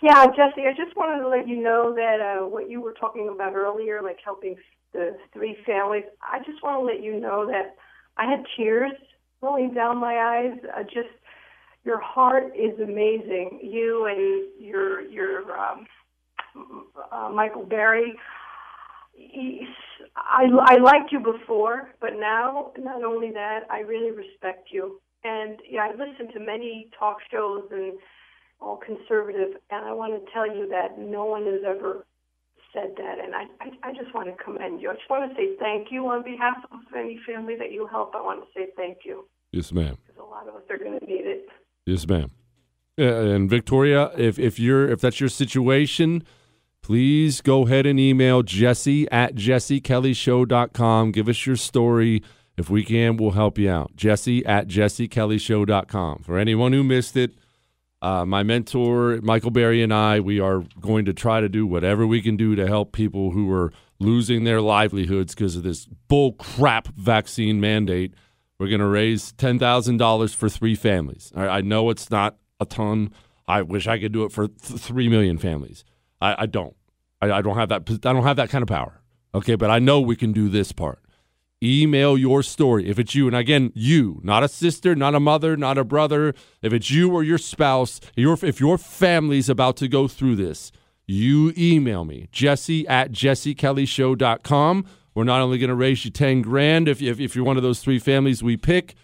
Yeah, Jesse, I just wanted to let you know that uh, what you were talking about earlier, like helping the three families, I just want to let you know that I had tears rolling down my eyes. Uh, just your heart is amazing. You and your your um, uh, Michael Berry. I I liked you before, but now not only that, I really respect you. And yeah, I listened to many talk shows and all conservative, and I want to tell you that no one has ever said that, and I, I, I just want to commend you. I just want to say thank you on behalf of any family that you help. I want to say thank you Yes, ma'am. because a lot of us are going to need it. Yes, ma'am. And Victoria, if if you're if that's your situation, please go ahead and email Jesse at jessekellyshow.com. Give us your story. If we can, we'll help you out. Jesse at jessekellyshow.com. For anyone who missed it, uh, my mentor, Michael Berry, and I, we are going to try to do whatever we can do to help people who are losing their livelihoods because of this bull crap vaccine mandate. We're going to raise $10,000 for three families. I, I know it's not a ton. I wish I could do it for th- 3 million families. I, I don't. I, I don't have that I don't have that kind of power. Okay, but I know we can do this part. Email your story if it's you, and again, you, not a sister, not a mother, not a brother. If it's you or your spouse, your if your family's about to go through this, you email me jesse at jessekellyshow.com. We're not only going to raise you ten grand if, if if you're one of those three families we pick,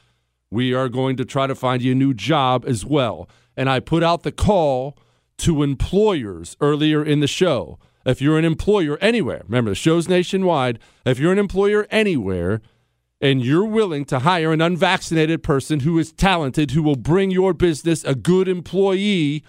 we are going to try to find you a new job as well. And I put out the call to employers earlier in the show. If you're an employer anywhere, remember the show's nationwide. If you're an employer anywhere and you're willing to hire an unvaccinated person who is talented, who will bring your business a good employee,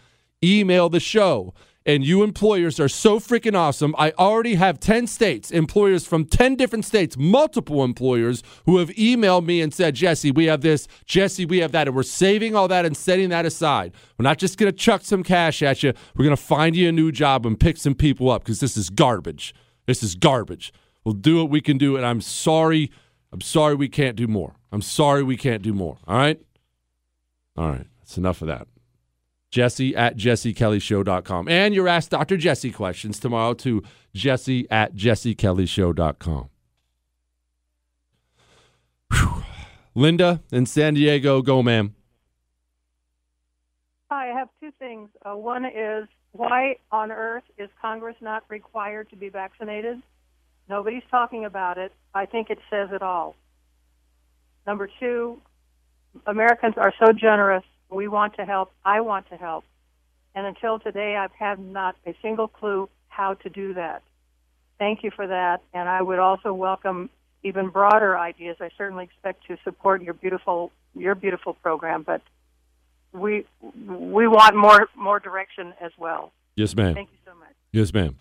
email the show. And you employers are so freaking awesome. I already have 10 states, employers from 10 different states, multiple employers who have emailed me and said, Jesse, we have this, Jesse, we have that. And we're saving all that and setting that aside. We're not just going to chuck some cash at you. We're going to find you a new job and pick some people up because this is garbage. This is garbage. We'll do what we can do. And I'm sorry. I'm sorry we can't do more. I'm sorry we can't do more. All right? All right. That's enough of that. Jesse at jessekellyshow.com. And your Ask Dr. Jesse questions tomorrow to jesse at jessekellyshow.com. Linda in San Diego, go, ma'am. Hi, I have two things. Uh, one is why on earth is Congress not required to be vaccinated? Nobody's talking about it. I think it says it all. Number two, Americans are so generous. We want to help. I want to help. And until today, I've had not a single clue how to do that. Thank you for that. And I would also welcome even broader ideas. I certainly expect to support your beautiful your beautiful program, but we we want more more direction as well. Yes, ma'am. Thank you so much. Yes, ma'am.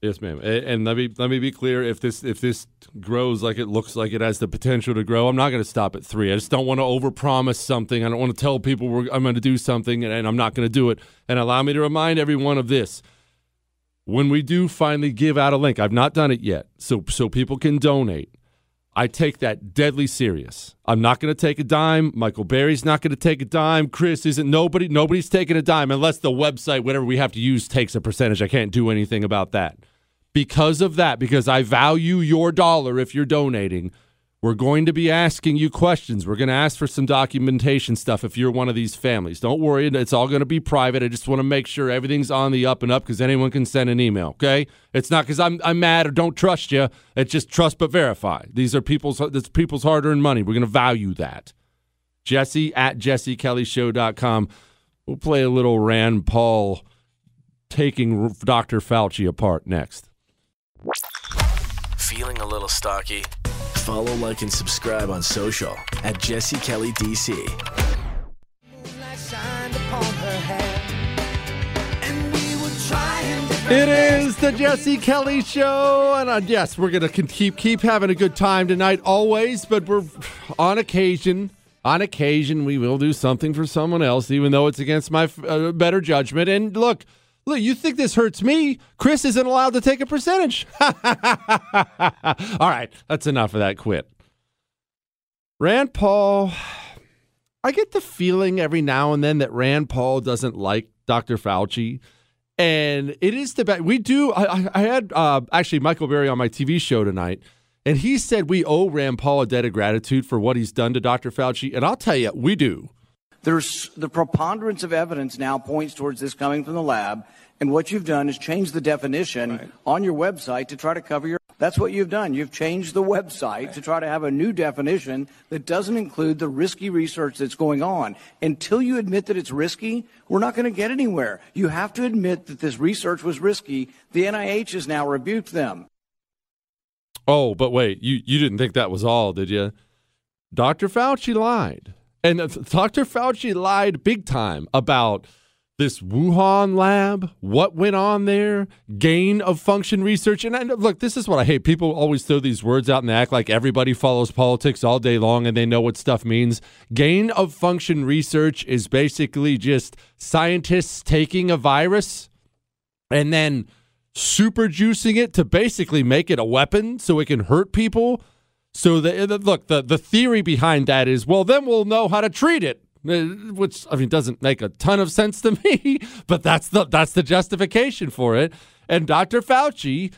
Yes, ma'am. And let me let me be clear. If this if this grows like it looks like it has the potential to grow, I'm not going to stop at three. I just don't want to overpromise something. I don't want to tell people I'm going to do something and, and I'm not going to do it. And allow me to remind everyone of this: when we do finally give out a link, I've not done it yet, so so people can donate. I take that deadly serious. I'm not going to take a dime. Michael Berry's not going to take a dime. Chris isn't. Nobody. Nobody's taking a dime unless the website, whatever we have to use, takes a percentage. I can't do anything about that. Because of that, because I value your dollar if you're donating, we're going to be asking you questions. We're going to ask for some documentation stuff if you're one of these families. Don't worry, it's all going to be private. I just want to make sure everything's on the up and up because anyone can send an email. Okay, it's not because I'm I'm mad or don't trust you. It's just trust but verify. These are people's people's hard earned money. We're going to value that. Jesse at jessekellyshow.com. We'll play a little Rand Paul taking Dr. Fauci apart next. Feeling a little stocky? Follow, like, and subscribe on social at Jesse Kelly DC. It is the Jesse Kelly Show, and uh, yes, we're gonna keep keep having a good time tonight, always. But we're on occasion, on occasion, we will do something for someone else, even though it's against my uh, better judgment. And look, look, you think this hurts me? Chris isn't allowed to take a percentage. [laughs] All right, that's enough of that. Quit. Rand Paul, I get the feeling every now and then that Rand Paul doesn't like Dr. Fauci. And it is the best. We do. I, I- had uh, actually Michael Berry on my TV show tonight, and he said we owe Rand Paul a debt of gratitude for what he's done to Dr. Fauci. And I'll tell you, we do. There's the preponderance of evidence now points towards this coming from the lab, and what you've done is change the definition on your website to try to cover your. That's what you've done. You've changed the website to try to have a new definition that doesn't include the risky research that's going on. Until you admit that it's risky, we're not going to get anywhere. You have to admit that this research was risky. The NIH has now rebuked them. Oh, but wait, you, you didn't think that was all, did you? Dr. Fauci lied. And Dr. Fauci lied big time about this Wuhan lab, what went on there, gain of function research. And I, look, this is what I hate. People always throw these words out and they act like everybody follows politics all day long and they know what stuff means. Gain of function research is basically just scientists taking a virus and then super juicing it to basically make it a weapon so it can hurt people. So the, look, the, the theory behind that is, well, then we'll know how to treat it. Uh, which I mean doesn't make a ton of sense to [laughs] me, but that's the that's the justification for it. And Dr. Fauci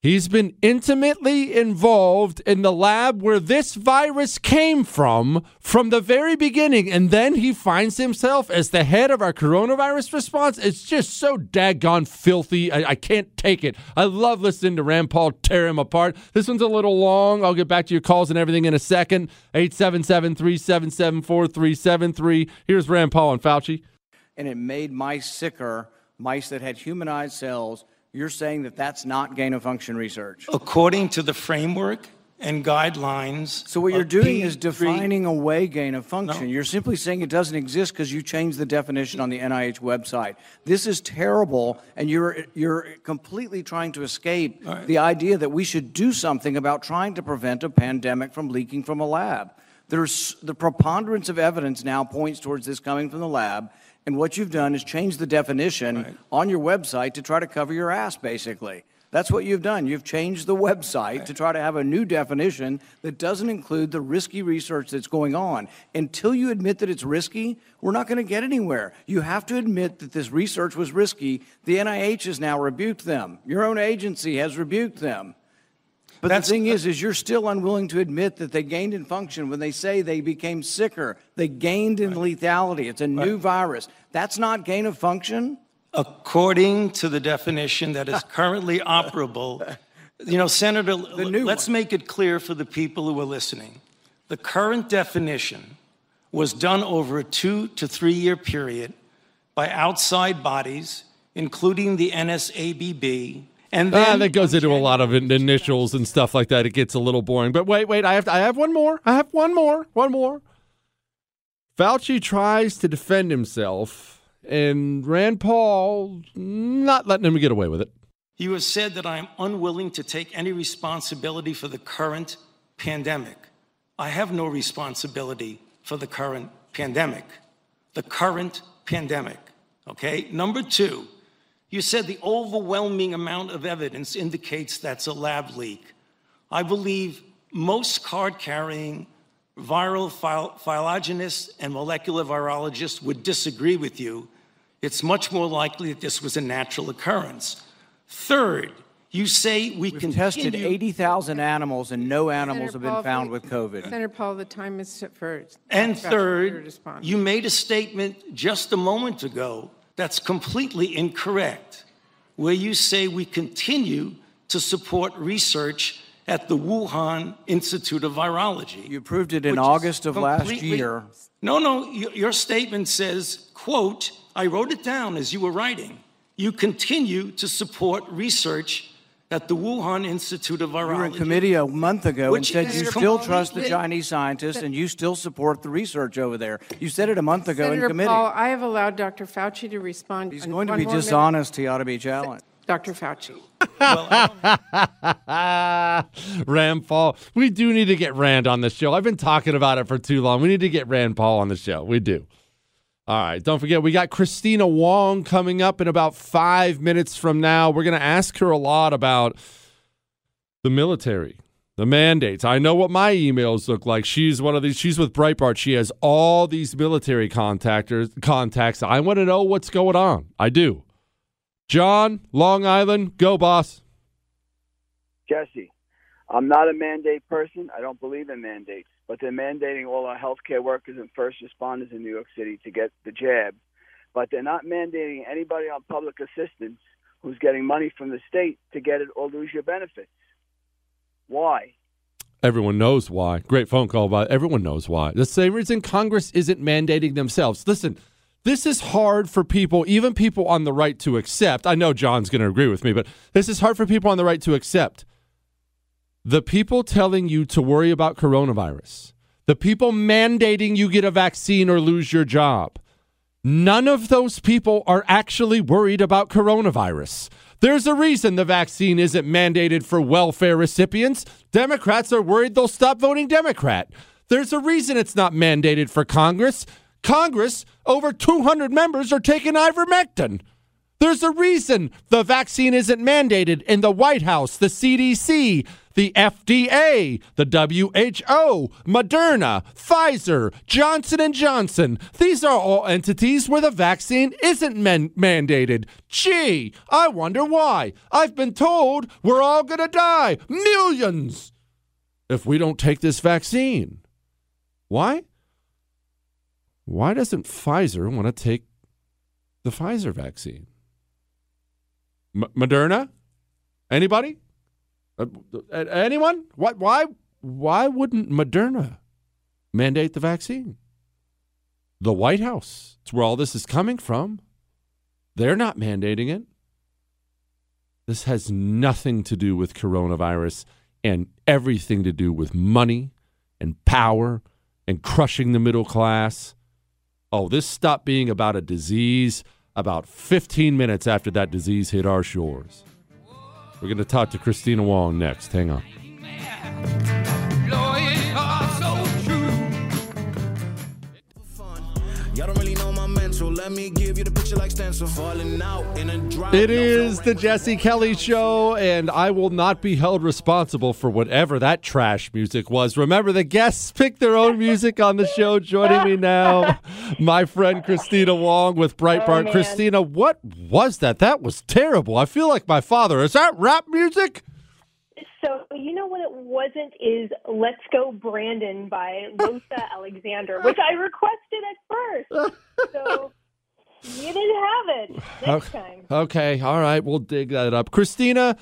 He's been intimately involved in the lab where this virus came from from the very beginning. And then he finds himself as the head of our coronavirus response. It's just so daggone filthy. I, I, can't take it. I love listening to Rand Paul tear him apart. This one's a little long. I'll get back to your calls and everything in a second. 877 377 4373. Here's Rand Paul and Fauci. And it made mice sicker, mice that had humanized cells you're saying that that's not gain of function research. According to the framework and guidelines. So what you're doing P3, is defining away gain of function. No. You're simply saying it doesn't exist because you changed the definition on the NIH website. This is terrible, and you're you're completely trying to escape right. the idea that we should do something about trying to prevent a pandemic from leaking from a lab. There's the preponderance of evidence now points towards this coming from the lab. And what you've done is change the definition right. on your website to try to cover your ass, basically. That's what you've done. You've changed the website right. to try to have a new definition that doesn't include the risky research that's going on. Until you admit that it's risky, we're not going to get anywhere. You have to admit that this research was risky. The NIH has now rebuked them. Your own agency has rebuked them. But That's, the thing is, is you're still unwilling to admit that they gained in function when they say they became sicker. They gained in right. lethality. It's a new virus. That's not gain of function. According to the definition that is currently [laughs] operable, you know, Senator, let's one. make it clear for the people who are listening. The current definition was done over a two to three year period by outside bodies, including the NSABB, and then, ah, that goes into a lot of initials and stuff like that. It gets a little boring. But wait, wait, I have I have one more. I have one more. One more. Fauci tries to defend himself, and Rand Paul not letting him get away with it. You have said that I am unwilling to take any responsibility for the current pandemic. I have no responsibility for the current pandemic. The current pandemic. Okay? Number two, you said the overwhelming amount of evidence indicates that's a lab leak. I believe most card carrying viral phylogenists and molecular virologists would disagree with you. It's much more likely that this was a natural occurrence. Third, you say we We've can tested 80,000 animals and no animals Senator have been Paul, found with COVID. Senator Paul, the time is set for. And third, you made a statement just a moment ago that's completely incorrect, where you say we continue to support research at the Wuhan Institute of Virology. You proved it in August of last year. No, no, your statement says, quote, I wrote it down as you were writing. You continue to support research at the Wuhan Institute of Virology. You were in committee a month ago and said you still trust the Chinese scientists and you still support the research over there. You said it a month ago Senator in committee. Paul, I have allowed Dr. Fauci to respond. He's going to be dishonest. Minute. He ought to be challenged. Dr. Fauci. [laughs] Rand Paul. We do need to get Rand on the show. I've been talking about it for too long. We need to get Rand Paul on the show. We do. All right. Don't forget, we got Kristina Wong coming up in about five minutes from now. We're going to ask her a lot about the military, the mandates. I know what my emails look like. She's one of these, she's with Breitbart. She has all these military contactors, contacts. I want to know what's going on. I do. John, Long Island, go, boss. Jesse, I'm not a mandate person. I don't believe in mandates but they're mandating all our healthcare workers and first responders in New York City to get the jab. But they're not mandating anybody on public assistance who's getting money from the state to get it or lose your benefits. Why? Everyone knows why. Great phone call, but everyone knows why. The same reason Congress isn't mandating themselves. Listen, this is hard for people, even people on the right, to accept. I know John's going to agree with me, but this is hard for people on the right to accept. The people telling you to worry about coronavirus, the people mandating you get a vaccine or lose your job, none of those people are actually worried about coronavirus. There's a reason the vaccine isn't mandated for welfare recipients. Democrats are worried they'll stop voting Democrat. There's a reason it's not mandated for Congress. Congress, over 200 members are taking ivermectin. There's a reason the vaccine isn't mandated in the White House, the CDC, the FDA, the WHO, Moderna, Pfizer, Johnson & Johnson. These are all entities where the vaccine isn't man- mandated. Gee, I wonder why. I've been told we're all going to die, millions, if we don't take this vaccine. Why? Why doesn't Pfizer want to take the Pfizer vaccine? M- Moderna? Anybody? Uh, anyone? What? Why? Why wouldn't Moderna mandate the vaccine? The White House. It's where all this is coming from. They're not mandating it. This has nothing to do with coronavirus and everything to do with money and power and crushing the middle class. Oh, this stopped being about a disease about 15 minutes after that disease hit our shores. We're going to talk to Kristina Wong next. Hang on. Let me give you the picture like stencil. Falling out in a dry. It is the Jesse Kelly Show, and I will not be held responsible for whatever that trash music was. Remember, the guests pick their own music on the show. Joining me now, my friend Kristina Wong with Breitbart. Oh, Kristina, what was that? That was terrible. I feel like my father. Is that rap music? So you know what it wasn't is "Let's Go Brandon" by Loza [laughs] Alexander, which I requested at first. So you didn't have it next okay. time. Okay, all right, we'll dig that up. Kristina,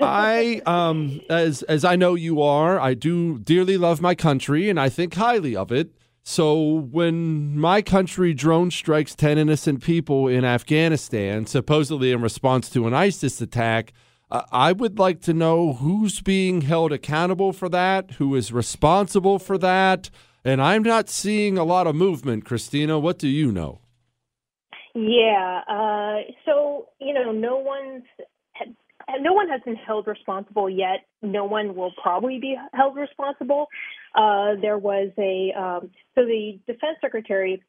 I um as as I know you are, I do dearly love my country and I think highly of it. So when my country drone strikes 10 innocent people in Afghanistan, supposedly in response to an ISIS attack, I would like to know who's being held accountable for that, who is responsible for that. And I'm not seeing a lot of movement, Kristina. What do you know? Yeah. Uh, so you know, no one's no one has been held responsible yet. No one will probably be held responsible. Uh, there was a um, so the defense secretary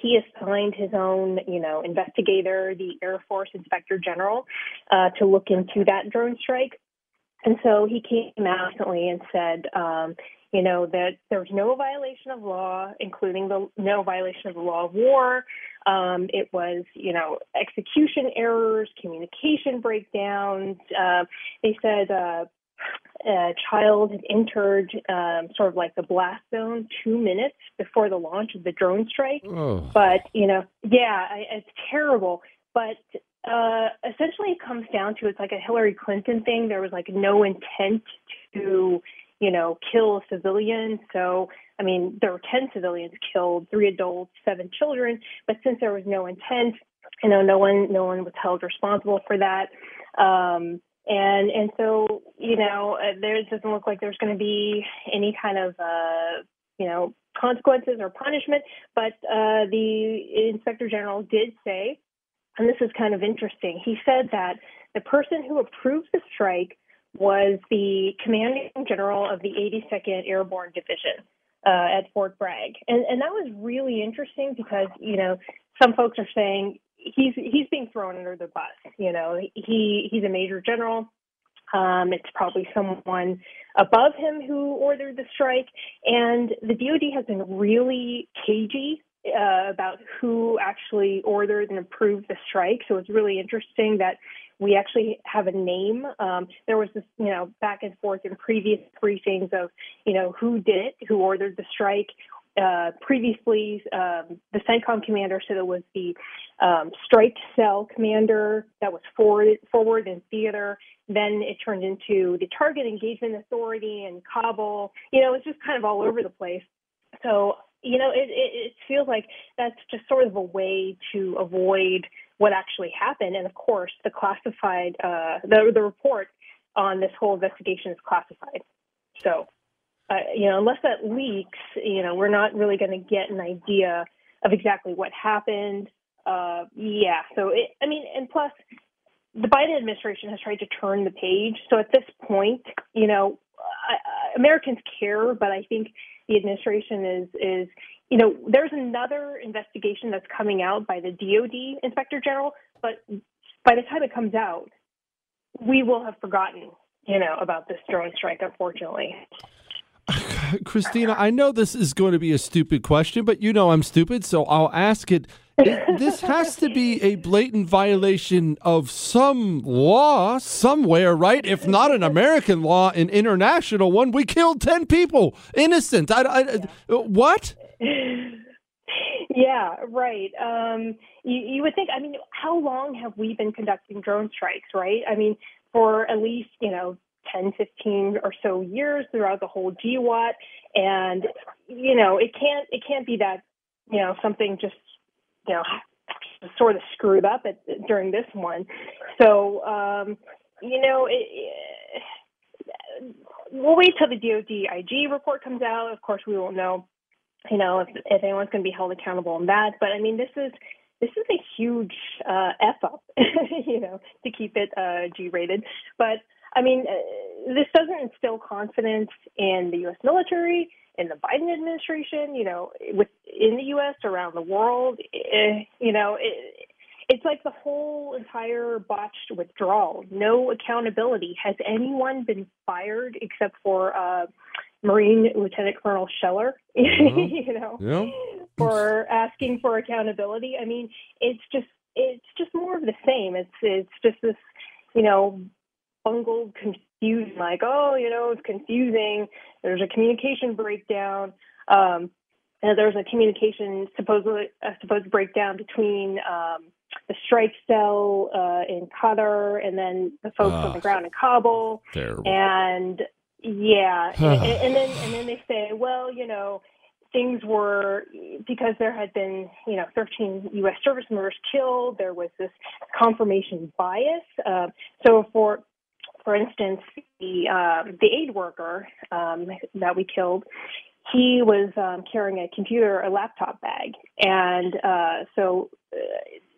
he assigned his own, you know, investigator, the Air Force Inspector General, uh, to look into that drone strike. And so he came out recently and said, um, you know, that there was no violation of law, including the no violation of the law of war. Um, it was, you know, execution errors, communication breakdowns. Uh, they said uh, a child had entered um, sort of like the blast zone two minutes before the launch of the drone strike. Oh. But, you know, yeah, I, it's terrible. But uh, essentially, it comes down to it's like a Hillary Clinton thing. There was like no intent to you know, kill a civilian. So, I mean, there were 10 civilians killed, three adults, seven children. But since there was no intent, you know, no one, no one was held responsible for that. Um, and and so you know, uh, there doesn't look like there's going to be any kind of uh, you know consequences or punishment. But uh, the inspector general did say, and this is kind of interesting. He said that the person who approved the strike was the commanding general of the 82nd Airborne Division uh, at Fort Bragg, and and that was really interesting because you know some folks are saying he's he's being thrown under the bus. You know, he he's a major general. Um, it's probably someone above him who ordered the strike, and the DoD has been really cagey uh, about who actually ordered and approved the strike. So it's really interesting that we actually have a name. Um, there was this, you know, back and forth in previous briefings of, you know, who did it, who ordered the strike. Uh, previously, um, the CENTCOM commander said it was the um, strike cell commander that was forward, forward in theater. Then it turned into the target engagement authority in Kabul. You know, it's just kind of all over the place. So, you know, it, it, it feels like that's just sort of a way to avoid what actually happened. And of course, the classified, uh, the, the report on this whole investigation is classified. So, uh, you know, unless that leaks, you know, we're not really going to get an idea of exactly what happened. Uh, yeah. So, it, I mean, and plus, the Biden administration has tried to turn the page. So at this point, you know, I, I, Americans care, but I think the administration is is you know there's another investigation that's coming out by the DoD Inspector General, but by the time it comes out, we will have forgotten you know about this drone strike, unfortunately. [laughs] Kristina, I know this is going to be a stupid question, but you know I'm stupid, so I'll ask it. it this [laughs] has to be a blatant violation of some law somewhere, right? If not an American law, an international one. We killed 10 people, innocent. I, I, yeah. What? Yeah, right. Um, you, you would think, I mean, how long have we been conducting drone strikes, right? I mean, for at least, you know, 10, 15 or so years throughout the whole GWOT. And, you know, it can't, it can't be that, you know, something just, you know, sort of screwed up at, during this one. So, um, you know, it, it, we'll wait till the DOD IG report comes out. Of course, we won't know, you know, if, if anyone's going to be held accountable on that. But I mean, this is this is a huge uh, f up, [laughs] you know, to keep it uh, G rated. But I mean, uh, this doesn't instill confidence in the U.S. military, in the Biden administration, you know, with in the U.S. around the world. Eh, you know, it, it's like the whole entire botched withdrawal. No accountability. Has anyone been fired except for uh, Marine Lieutenant Colonel Scheller? [laughs] Uh-huh. you know, yeah. for asking for accountability. I mean, it's just it's just more of the same. It's it's just this, you know, bungled confusion, like, oh, you know, it's confusing. There's a communication breakdown. Um, and there's a communication supposedly a supposed breakdown between um, the strike cell uh, in Qatar and then the folks on the ground in Kabul. Terrible. And yeah, [sighs] and, and then and then they say, well, you know, things were because there had been, you know, 13 U.S. service members killed. There was this confirmation bias. Uh, so for for instance, the um, the aid worker um, that we killed, he was um, carrying a computer, a laptop bag, and uh, so uh,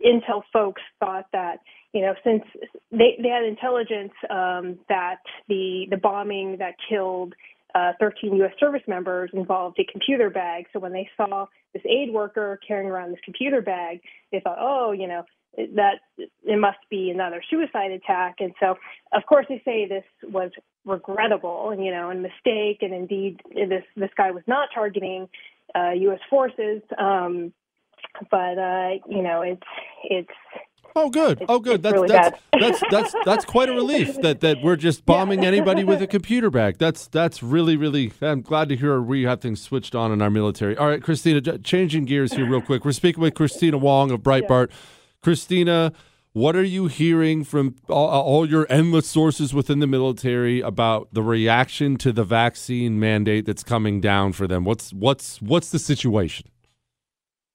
Intel folks thought that you know since they they had intelligence um, that the the bombing that killed uh, 13 U.S. service members involved a computer bag. So when they saw this aid worker carrying around this computer bag, they thought, oh, you know, that it must be another suicide attack. And so, of course, they say this was regrettable and you know, and mistake, and indeed, this this guy was not targeting uh, U.S. forces. Um, but uh, you know, it's it's Oh, good. Oh, good. That's really that's, [laughs] that's that's that's quite a relief that that we're just bombing yeah. anybody with a [laughs] computer bag. That's that's really really. I'm glad to hear we have things switched on in our military. All right, Kristina, changing gears here real quick. We're speaking with Kristina Wong of Breitbart. Yeah. Kristina, what are you hearing from all, all, your endless sources within the military about the reaction to the vaccine mandate that's coming down for them? What's what's what's the situation?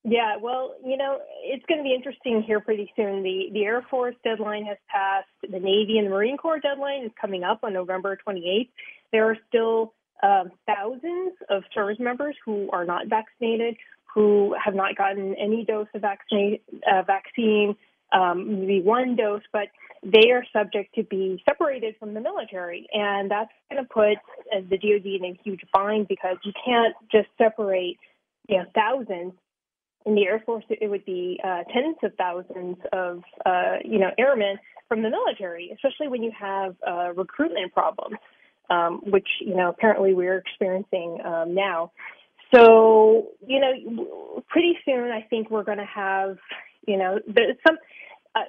Yeah, well, you know, it's going to be interesting here pretty soon. The the Air Force deadline has passed. The Navy and the Marine Corps deadline is coming up on November 28th. There are still um, thousands of service members who are not vaccinated, who have not gotten any dose of vaccine, uh, vaccine um, maybe one dose, but they are subject to be separated from the military. And that's going to put uh, the DoD in a huge bind because you can't just separate you know, thousands. In the Air Force, it would be uh, tens of thousands of uh, you know airmen from the military, especially when you have uh, recruitment problems, um, which you know apparently we're experiencing um, now. So, you know, pretty soon I think we're going to have, you know, there's some. Uh,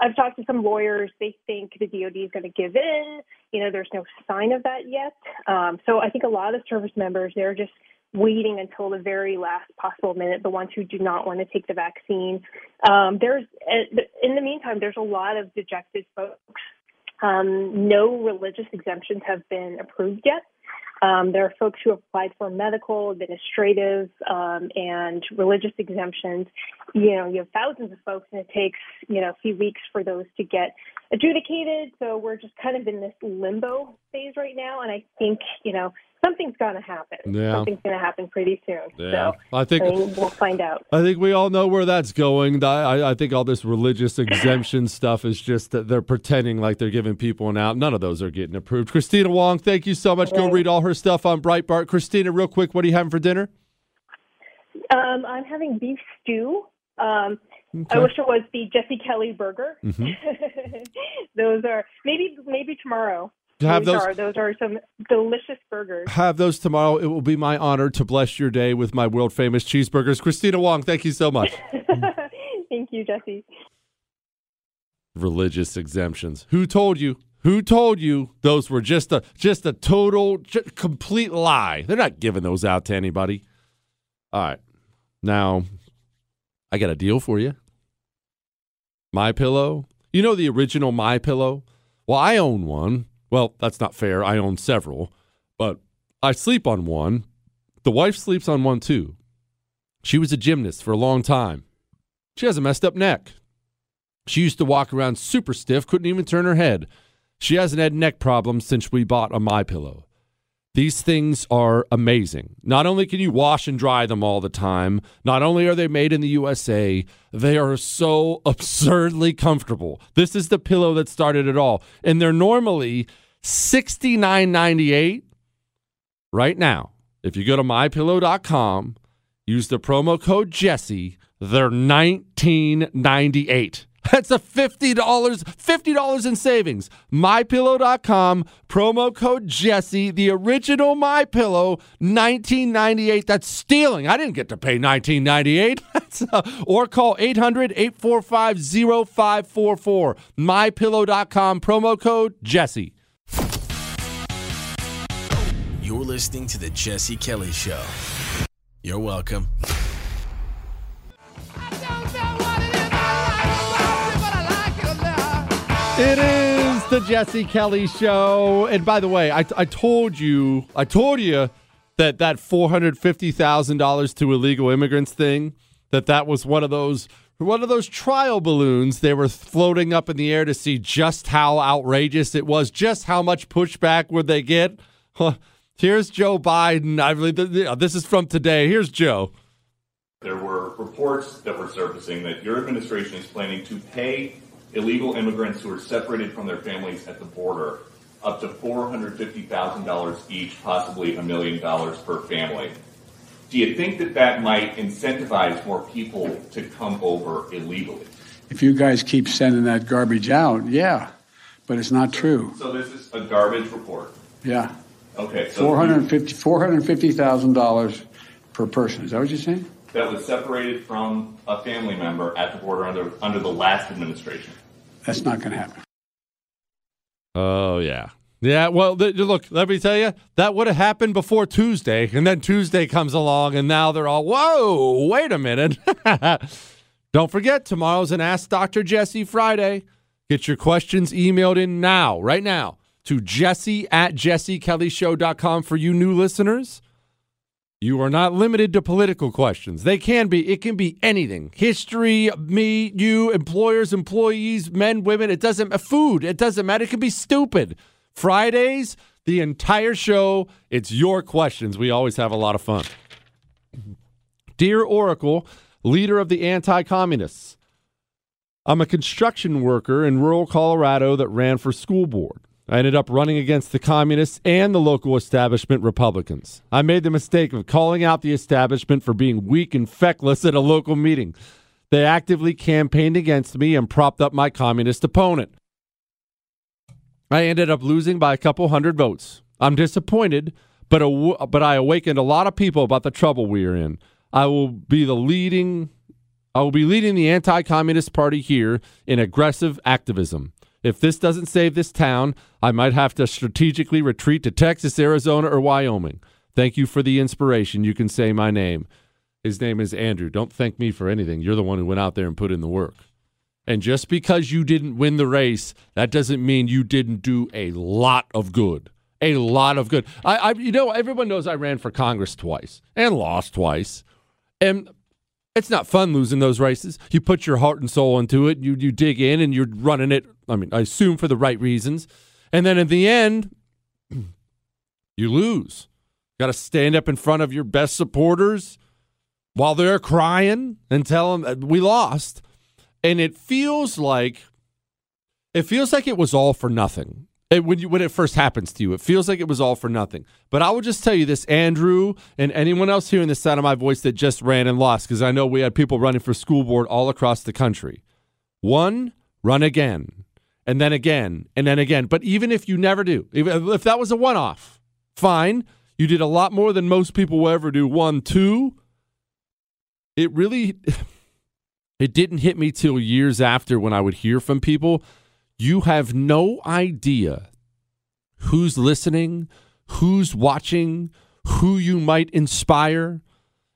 I've talked to some lawyers. They think the DoD is going to give in. You know, there's no sign of that yet. Um, so I think a lot of service members they're just waiting until the very last possible minute, the ones who do not want to take the vaccine. Um, there's, in the meantime, there's a lot of dejected folks. Um, no religious exemptions have been approved yet. Um, there are folks who have applied for medical, administrative, um, and religious exemptions. You know, you have thousands of folks, and it takes you know a few weeks for those to get adjudicated. So we're just kind of in this limbo phase right now, and I think you know something's going to happen. Yeah. Something's going to happen pretty soon. Yeah. So I think- mean, we'll find out. I think we all know where that's going. I, I- I think all this religious exemption [laughs] stuff is just that they're pretending like they're giving people an out. None of those are getting approved. Kristina Wong, thank you so much. Go read all her stuff on Breitbart. Kristina, real quick, what are you having for dinner? Um, I'm having beef stew. Um, Okay. I wish it was the Jesse Kelly burger. Mhm. [laughs] those are maybe maybe tomorrow. Have those, those- are those are some delicious burgers. Have those tomorrow. It will be my honor to bless your day with my world famous cheeseburgers. Kristina Wong, thank you so much. [laughs] Thank you, Jesse. religious exemptions. Who told you? Who told you those were just a just a total j- complete lie? They're not giving those out to anybody. All right. Now, I got a deal for you. My Pillow. You know the original My Pillow? Well, I own one. Well, that's not fair. I own several, but I sleep on one. The wife sleeps on one too. She was a gymnast for a long time. She has a messed up neck. She used to walk around super stiff, couldn't even turn her head. She hasn't had neck problems since we bought a My Pillow. These things are amazing. Not only can you wash and dry them all the time, not only are they made in the USA, they are so absurdly comfortable. This is the pillow that started it all. And they're normally $69.98 right now. If you go to mypillow.com, use the promo code Jesse, they're $19.98. That's a $50, $50 in savings. MyPillow.com, promo code Jesse, the original My Pillow, 1998. That's stealing. I didn't get to pay 1998. [laughs] That's uh, or call 800-845-0544. MyPillow.com, promo code Jesse. You're listening to The Jesse Kelly Show. You're welcome. It is the Jesse Kelly show. And by the way, I, I told you, I told you that that $450,000 to illegal immigrants thing, that that was one of those one of those trial balloons they were floating up in the air to see just how outrageous it was, just how much pushback would they get. Huh. [laughs] Here's Joe Biden. I believe th- this is from today. Here's Joe. There were reports that were surfacing that your administration is planning to pay illegal immigrants who are separated from their families at the border up to $450,000 each, possibly a million dollars per family. Do you think that that might incentivize more people to come over illegally? If you guys keep sending that garbage out, yeah, but it's not true. So this is a garbage report. Yeah. Okay, so $450 $450,000 per person. Is that what you're saying? that was separated from a family member at the border under under the last administration. That's not going to happen. Oh yeah, yeah. Well, th- look, let me tell you, that would have happened before Tuesday, and then Tuesday comes along, and now they're all, "Whoa, wait a minute!" [laughs] Don't forget, tomorrow's an Ask Dr. Jesse Friday. Get your questions emailed in now, right now, to Jesse at jessekellyshow.com for you new listeners. You are not limited to political questions. They can be, it can be anything. History, me, you, employers, employees, men, women, it doesn't food, it doesn't matter. It can be stupid. Fridays, the entire show, it's your questions. We always have a lot of fun. Dear Oracle, leader of the anti-communists. I'm a construction worker in rural Colorado that ran for school board. I ended up running against the communists and the local establishment Republicans. I made the mistake of calling out the establishment for being weak and feckless at a local meeting. They actively campaigned against me and propped up my communist opponent. I ended up losing by a couple hundred votes. I'm disappointed, but aw- but I awakened a lot of people about the trouble we are in. I will be the leading I will be leading the anti-communist party here in aggressive activism. If this doesn't save this town, I might have to strategically retreat to Texas, Arizona, or Wyoming. Thank you for the inspiration. You can say my name. His name is Andrew. Don't thank me for anything. You're the one who went out there and put in the work. And just because you didn't win the race, that doesn't mean you didn't do a lot of good. A lot of good. I, I you know, everyone knows I ran for Congress twice and lost twice. And it's not fun losing those races. You put your heart and soul into it. You you dig in and you're running it. I mean, I assume for the right reasons. And then in the end, [clears throat] you lose. Got to stand up in front of your best supporters while they're crying and tell them we lost. And it feels like it feels like it was all for nothing. It, when you when it first happens to you, it feels like it was all for nothing. But I will just tell you this, Andrew, and anyone else hearing the sound of my voice that just ran and lost, because I know we had people running for school board all across the country. One, run again, and then again, and then again. But even if you never do, even if that was a one-off, fine. You did a lot more than most people will ever do. One, two. It really, [sighs] it didn't hit me till years after when I would hear from people you have no idea who's listening, who's watching, who you might inspire.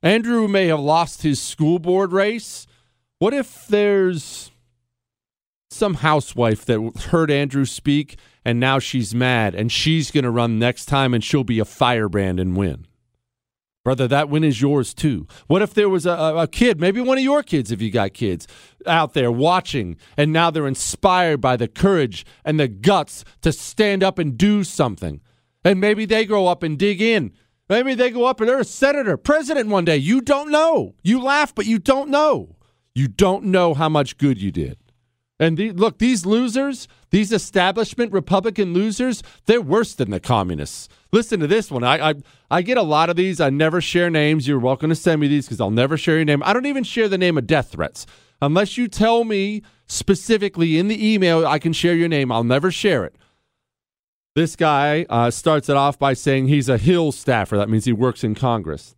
Andrew may have lost his school board race. What if there's some housewife that heard Andrew speak and now she's mad and she's going to run next time and she'll be a firebrand and win? Brother, that win is yours too. What if there was a, a, kid, maybe one of your kids, if you got kids, out there watching, and now they're inspired by the courage and the guts to stand up and do something? And maybe they grow up and dig in. Maybe they go up and they're a senator, president one day. You don't know. You laugh, but you don't know. You don't know how much good you did. And the, look, these losers, these establishment Republican losers, they're worse than the communists. Listen to this one. I, I I get a lot of these. I never share names. You're welcome to send me these because I'll never share your name. I don't even share the name of death threats unless you tell me specifically in the email. I can share your name. I'll never share it. This guy uh, starts it off by saying he's a Hill staffer. That means he works in Congress.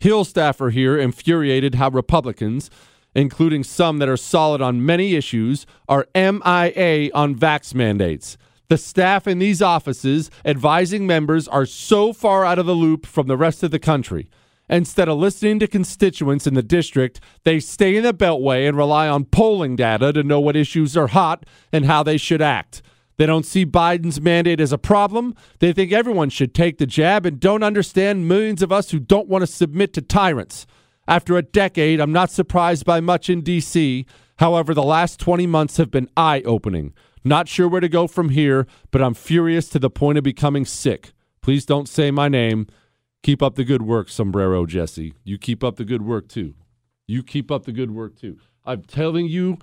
Hill staffer here infuriated how Republicans including some that are solid on many issues, are MIA on vax mandates. The staff in these offices advising members are so far out of the loop from the rest of the country. Instead of listening to constituents in the district, they stay in the Beltway and rely on polling data to know what issues are hot and how they should act. They don't see Biden's mandate as a problem. They think everyone should take the jab and don't understand millions of us who don't want to submit to tyrants. After a decade, I'm not surprised by much in D.C. However, the last 20 months have been eye opening. Not sure where to go from here, but I'm furious to the point of becoming sick. Please don't say my name. Keep up the good work, Sombrero Jesse. You keep up the good work too. You keep up the good work too. I'm telling you,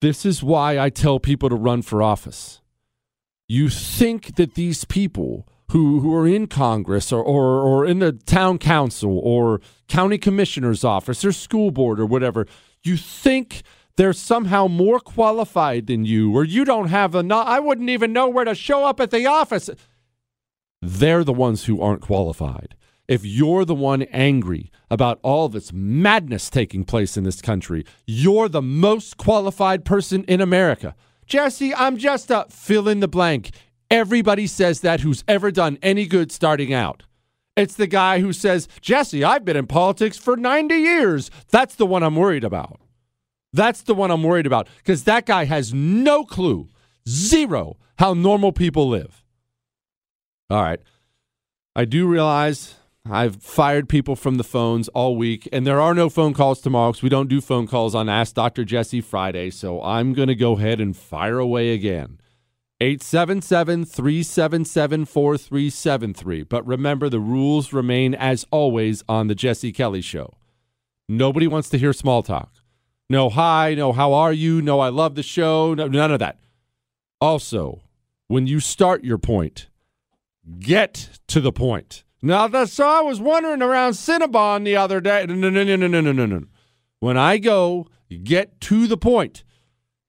this is why I tell people to run for office. You think that these people who, who are in Congress or, or, or in the town council or county commissioner's office or school board or whatever, you think they're somehow more qualified than you or you don't have enough. I wouldn't even know where to show up at the office. They're the ones who aren't qualified. If you're the one angry about all this madness taking place in this country, you're the most qualified person in America. Jesse, I'm just a fill in the blank. Everybody says that who's ever done any good starting out. It's the guy who says, Jesse, I've been in politics for 90 years. That's the one I'm worried about. That's the one I'm worried about because that guy has no clue, zero, how normal people live. All right. I do realize I've fired people from the phones all week, and there are no phone calls tomorrow because we don't do phone calls on Ask Dr. Jesse Friday. So I'm going to go ahead and fire away again. 877 377 4373. But remember, the rules remain as always on The Jesse Kelly Show. Nobody wants to hear small talk. No, hi, no, how are you? No, I love the show. No, none of that. Also, when you start your point, get to the point. Now, that's so I was wondering around Cinnabon the other day. No, no, no, no, no, no, no, no. When I go, get to the point.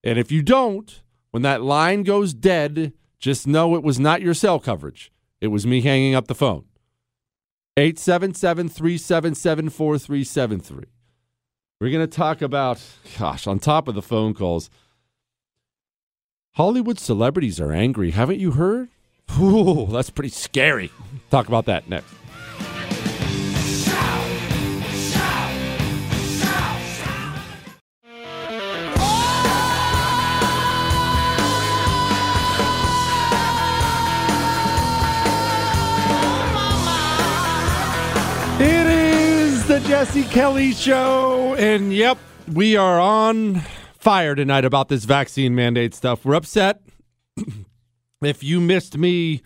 And if you don't, when that line goes dead, just know it was not your cell coverage. It was me hanging up the phone. 877 377 4373. We're going to talk about, gosh, on top of the phone calls, Hollywood celebrities are angry. Haven't you heard? Ooh, that's pretty scary. Talk about that next. Jesse Kelly Show. And yep, we are on fire tonight about this vaccine mandate stuff. We're upset. [clears throat] if you missed me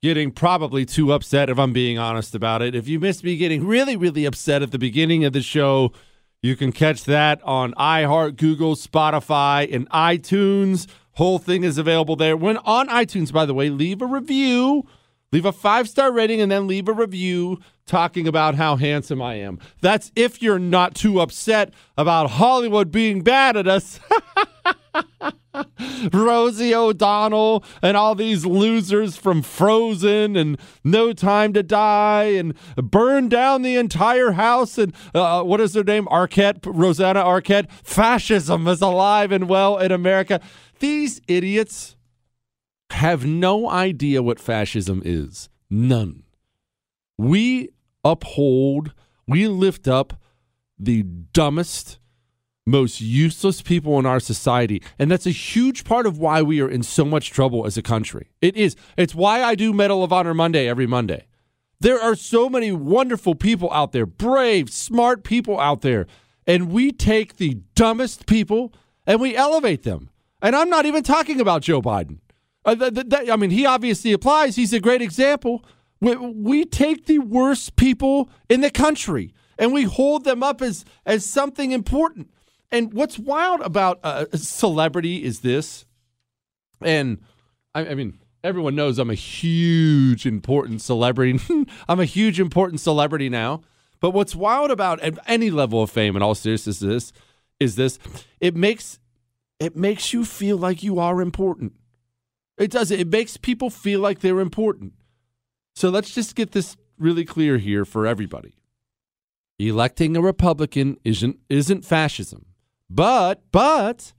getting probably too upset, if I'm being honest about it, if you missed me getting really, really upset at the beginning of the show, you can catch that on iHeart, Google, Spotify, and iTunes. Whole thing is available there. When on iTunes, by the way, leave a review Leave a five star rating and then leave a review talking about how handsome I am. That's if you're not too upset about Hollywood being bad at us. [laughs] Rosie O'Donnell and all these losers from Frozen and No Time to Die and burn down the entire house and uh, what is her name? Arquette, Rosanna Arquette. Fascism is alive and well in America. These idiots have no idea what fascism is. None. We uphold, we lift up the dumbest, most useless people in our society. And that's a huge part of why we are in so much trouble as a country. It is. It's why I do Medal of Honor Monday every Monday. There are so many wonderful people out there, brave, smart people out there. And we take the dumbest people and we elevate them. And I'm not even talking about Joe Biden. Uh, I mean, he obviously applies. He's a great example. We, we take the worst people in the country and we hold them up as as something important. And what's wild about uh, celebrity is this, and I, I mean, everyone knows I'm a huge important celebrity. [laughs] I'm a huge important celebrity now. But what's wild about any level of fame, in all seriousness, is this is this it makes it makes you feel like you are important. It does. It makes people feel like they're important. So let's just get this really clear here for everybody. Electing a Republican isn't isn't fascism. But but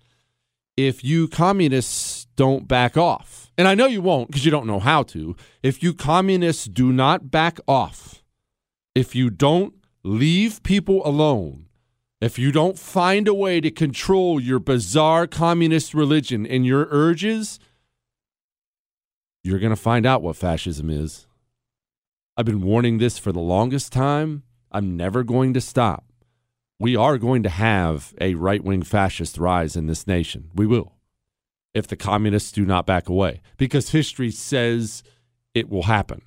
if you communists don't back off, and I know you won't because you don't know how to, if you communists do not back off, if you don't leave people alone, if you don't find a way to control your bizarre communist religion and your urges, you're going to find out what fascism is. I've been warning this for the longest time. I'm never going to stop. We are going to have a right wing fascist rise in this nation. We will. If the communists do not back away, because history says it will happen.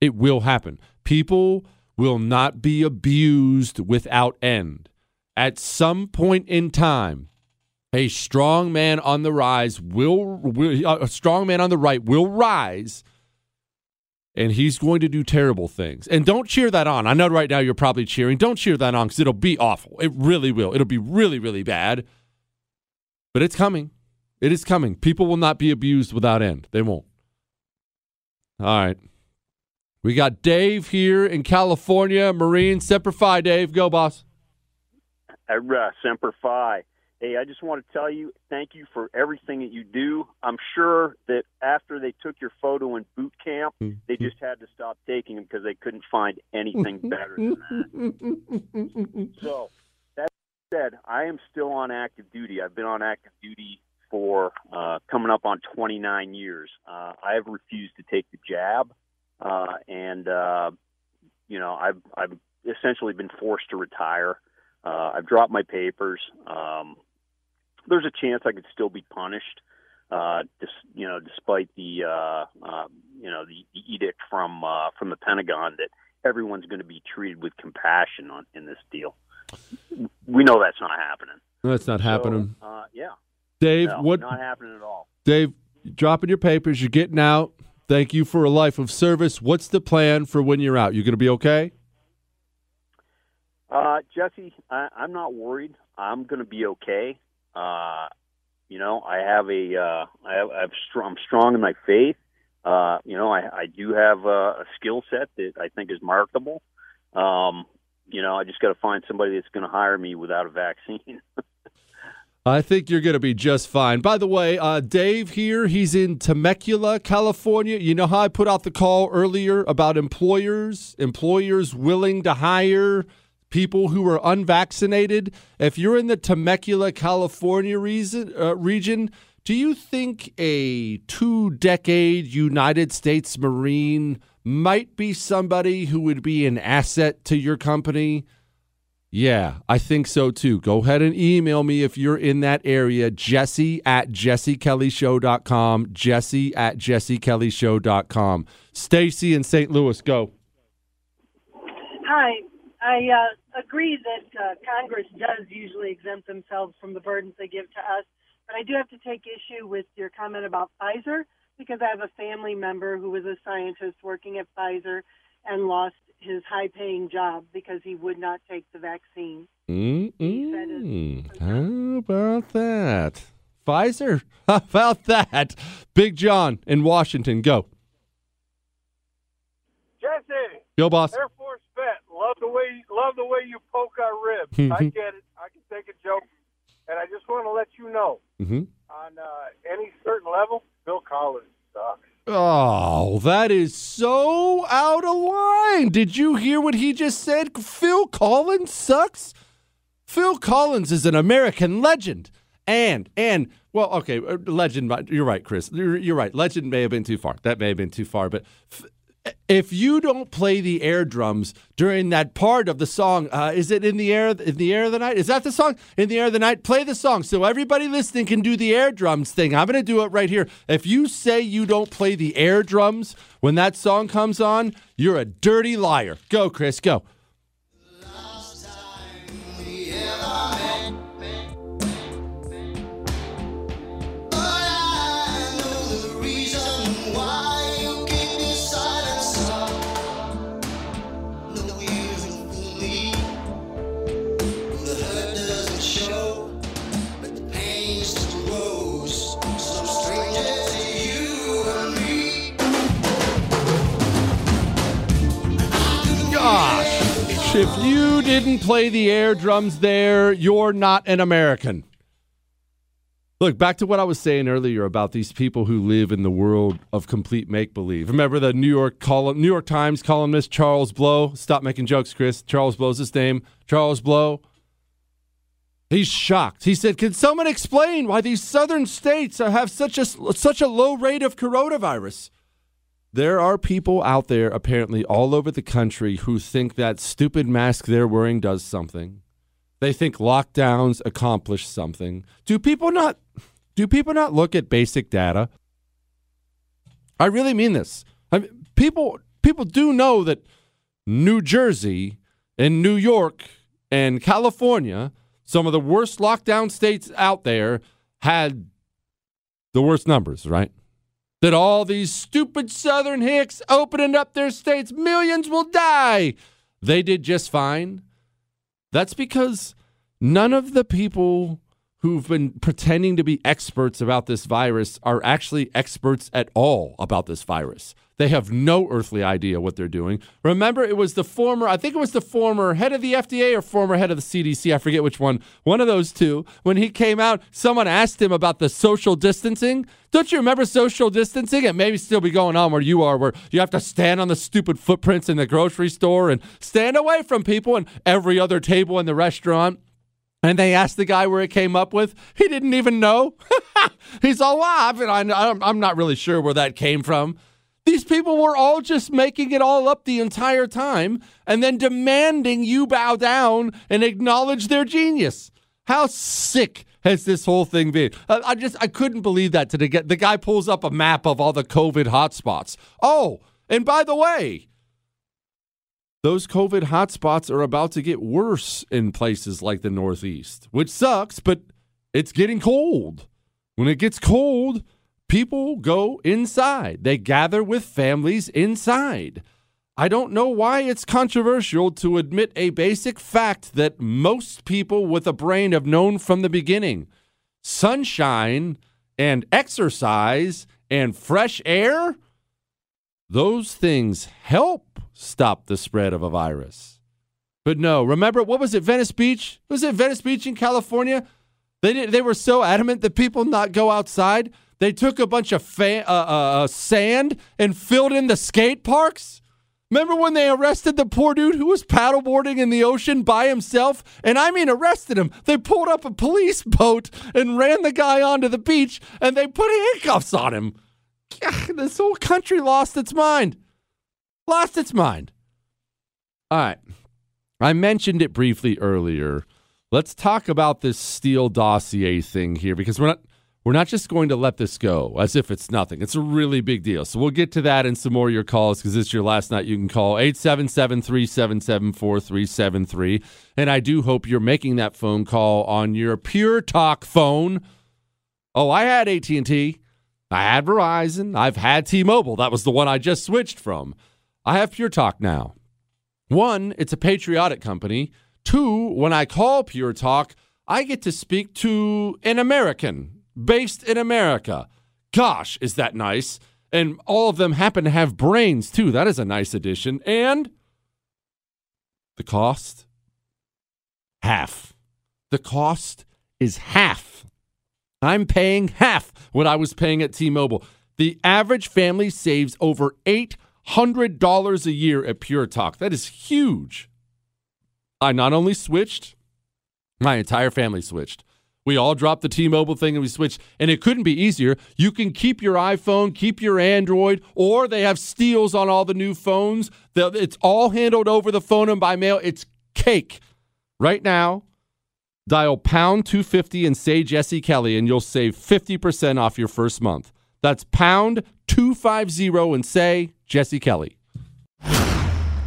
It will happen. People will not be abused without end. At some point in time, a strong man on the rise will, will uh, a strong man on the right will rise and he's going to do terrible things. And don't cheer that on. I know right now you're probably cheering. Don't cheer that on because it'll be awful. It really will. It'll be really, really bad. But it's coming. It is coming. People will not be abused without end. They won't. All right. We got Dave here in California, Marine. Semper Fi, Dave. Go, boss. Uh, Semper Fi. Hey, I just want to tell you thank you for everything that you do. I'm sure that after they took your photo in boot camp, they just had to stop taking them because they couldn't find anything [laughs] better than that. so, that said, I am still on active duty. I've been on active duty for uh, coming up on 29 years. Uh, I have refused to take the jab, uh, and uh, you know, I've I've essentially been forced to retire. Uh, I've dropped my papers. Um, there's a chance I could still be punished, uh, dis, you know, despite the uh, uh, you know the, edict from uh, from the Pentagon that everyone's going to be treated with compassion on in this deal. We know that's not happening. That's not happening. So, uh, yeah, Dave, No, what? Not happening at all. Dave, dropping your papers. You're getting out. Thank you for a life of service. What's the plan for when you're out? You're going to be okay? Uh, Jesse, I, I'm not worried. I'm going to be okay. Uh, you know, I have a, uh, I have, I have str- I'm strong in my faith. Uh, you know, I, I do have a, a skill set that I think is marketable. Um, you know, I just got to find somebody that's going to hire me without a vaccine. [laughs] I think you're going to be just fine. By the way, uh, Dave here, he's in Temecula, California. You know how I put out the call earlier about employers, employers willing to hire people who are unvaccinated? If you're in the Temecula, California reason, uh, region, do you think a two decade United States Marine might be somebody who would be an asset to your company? Yeah, I think so too. Go ahead and email me if you're in that area, jesse at jessekellyshow.com, jesse at jessekellyshow.com. Stacy in St. Louis, go. Hi. I uh, agree that uh, Congress does usually exempt themselves from the burdens they give to us, but I do have to take issue with your comment about Pfizer because I have a family member who was a scientist working at Pfizer and lost his high paying job because he would not take the vaccine. Mm-mm. How about that? Pfizer? [laughs] How about that? Big John in Washington, go. Jesse. Go, boss. Air Force vet. Love the way love the way you poke our ribs. I get it. I can take a joke, and I just want to let you know Mm-hmm. on uh, any certain level, Phil Collins sucks. Oh, that is so out of line. Did you hear what he just said? Phil Collins sucks. Phil Collins is an American legend. And, and, well, okay, uh, legend, you're right, Chris. You're, you're right. Legend may have been too far. That may have been too far. But if you don't play the air drums during that part of the song, uh, is it in the air in the air of the night? Is that the song? In the air of the night, play the song so everybody listening can do the air drums thing. I'm going to do it right here. If you say you don't play the air drums when that song comes on, you're a dirty liar. Go, Chris, go. Didn't play the air drums there, you're not an American. Look, back to what I was saying earlier about these people who live in the world of complete make believe. Remember the New York column, New York Times columnist Charles Blow? Stop making jokes, Chris. Charles Blow's his name. Charles Blow. He's shocked. He said, "Can someone explain why these southern states have such a such a low rate of coronavirus?" There are people out there, apparently all over the country, who think that stupid mask they're wearing does something. They think lockdowns accomplish something. Do people not? Do people not look at basic data? I really mean this. I mean, people people do know that New Jersey and New York and California, some of the worst lockdown states out there, had the worst numbers, right? That all these stupid Southern hicks opening up their states, millions will die. They did just fine. That's because none of the people who've been pretending to be experts about this virus are actually experts at all about this virus. They have no earthly idea what they're doing. Remember, it was the former, I think it was the former head of the FDA or former head of the CDC, I forget which one, one of those two. When he came out, someone asked him about the social distancing. Don't you remember social distancing? It may still be going on where you are, where you have to stand on the stupid footprints in the grocery store and stand away from people and every other table in the restaurant. And they asked the guy where it came up with. He didn't even know. [laughs] He's all, well, I, I'm not really sure where that came from. These people were all just making it all up the entire time and then demanding you bow down and acknowledge their genius. How sick has this whole thing been? I, I just I couldn't believe that today. The guy pulls up a map of all the COVID hotspots. Oh, and by the way, those COVID hotspots are about to get worse in places like the Northeast, which sucks, but it's getting cold. When it gets cold, people go inside. They gather with families inside. I don't know why it's controversial to admit a basic fact that most people with a brain have known from the beginning sunshine and exercise and fresh air, those things help stop the spread of a virus. But no, remember, what was it, Venice Beach? Was it Venice Beach in California? They, did, they were so adamant that people not go outside. They took a bunch of fa- uh, uh, sand and filled in the skate parks. Remember when they arrested the poor dude who was paddleboarding in the ocean by himself? And I mean, arrested him. They pulled up a police boat and ran the guy onto the beach and they put handcuffs on him. This whole country lost its mind. Lost its mind. All right. I mentioned it briefly earlier. Let's talk about this Steele dossier thing here because we're not we're not just going to let this go as if it's nothing. It's a really big deal. So we'll get to that and some more of your calls because this is your last night. You can call 877 377 4373. And I do hope you're making that phone call on your Pure Talk phone. Oh, I had AT&T. I had Verizon. I've had T-Mobile. That was the one I just switched from. I have Pure Talk now. One, it's a patriotic company. Two, when I call Pure Talk, I get to speak to an American based in America. Gosh, is that nice? And all of them happen to have brains too. That is a nice addition. And the cost? Half. The cost is half. I'm paying half what I was paying at T Mobile. The average family saves over $800 a year at Pure Talk. That is huge. I not only switched, my entire family switched. We all dropped the T Mobile thing and we switched. And it couldn't be easier. You can keep your iPhone, keep your Android, or they have steals on all the new phones. It's all handled over the phone and by mail. It's cake. Right now, dial pound 250 and say Jesse Kelly, and you'll save 50% off your first month. That's pound 250 and say Jesse Kelly.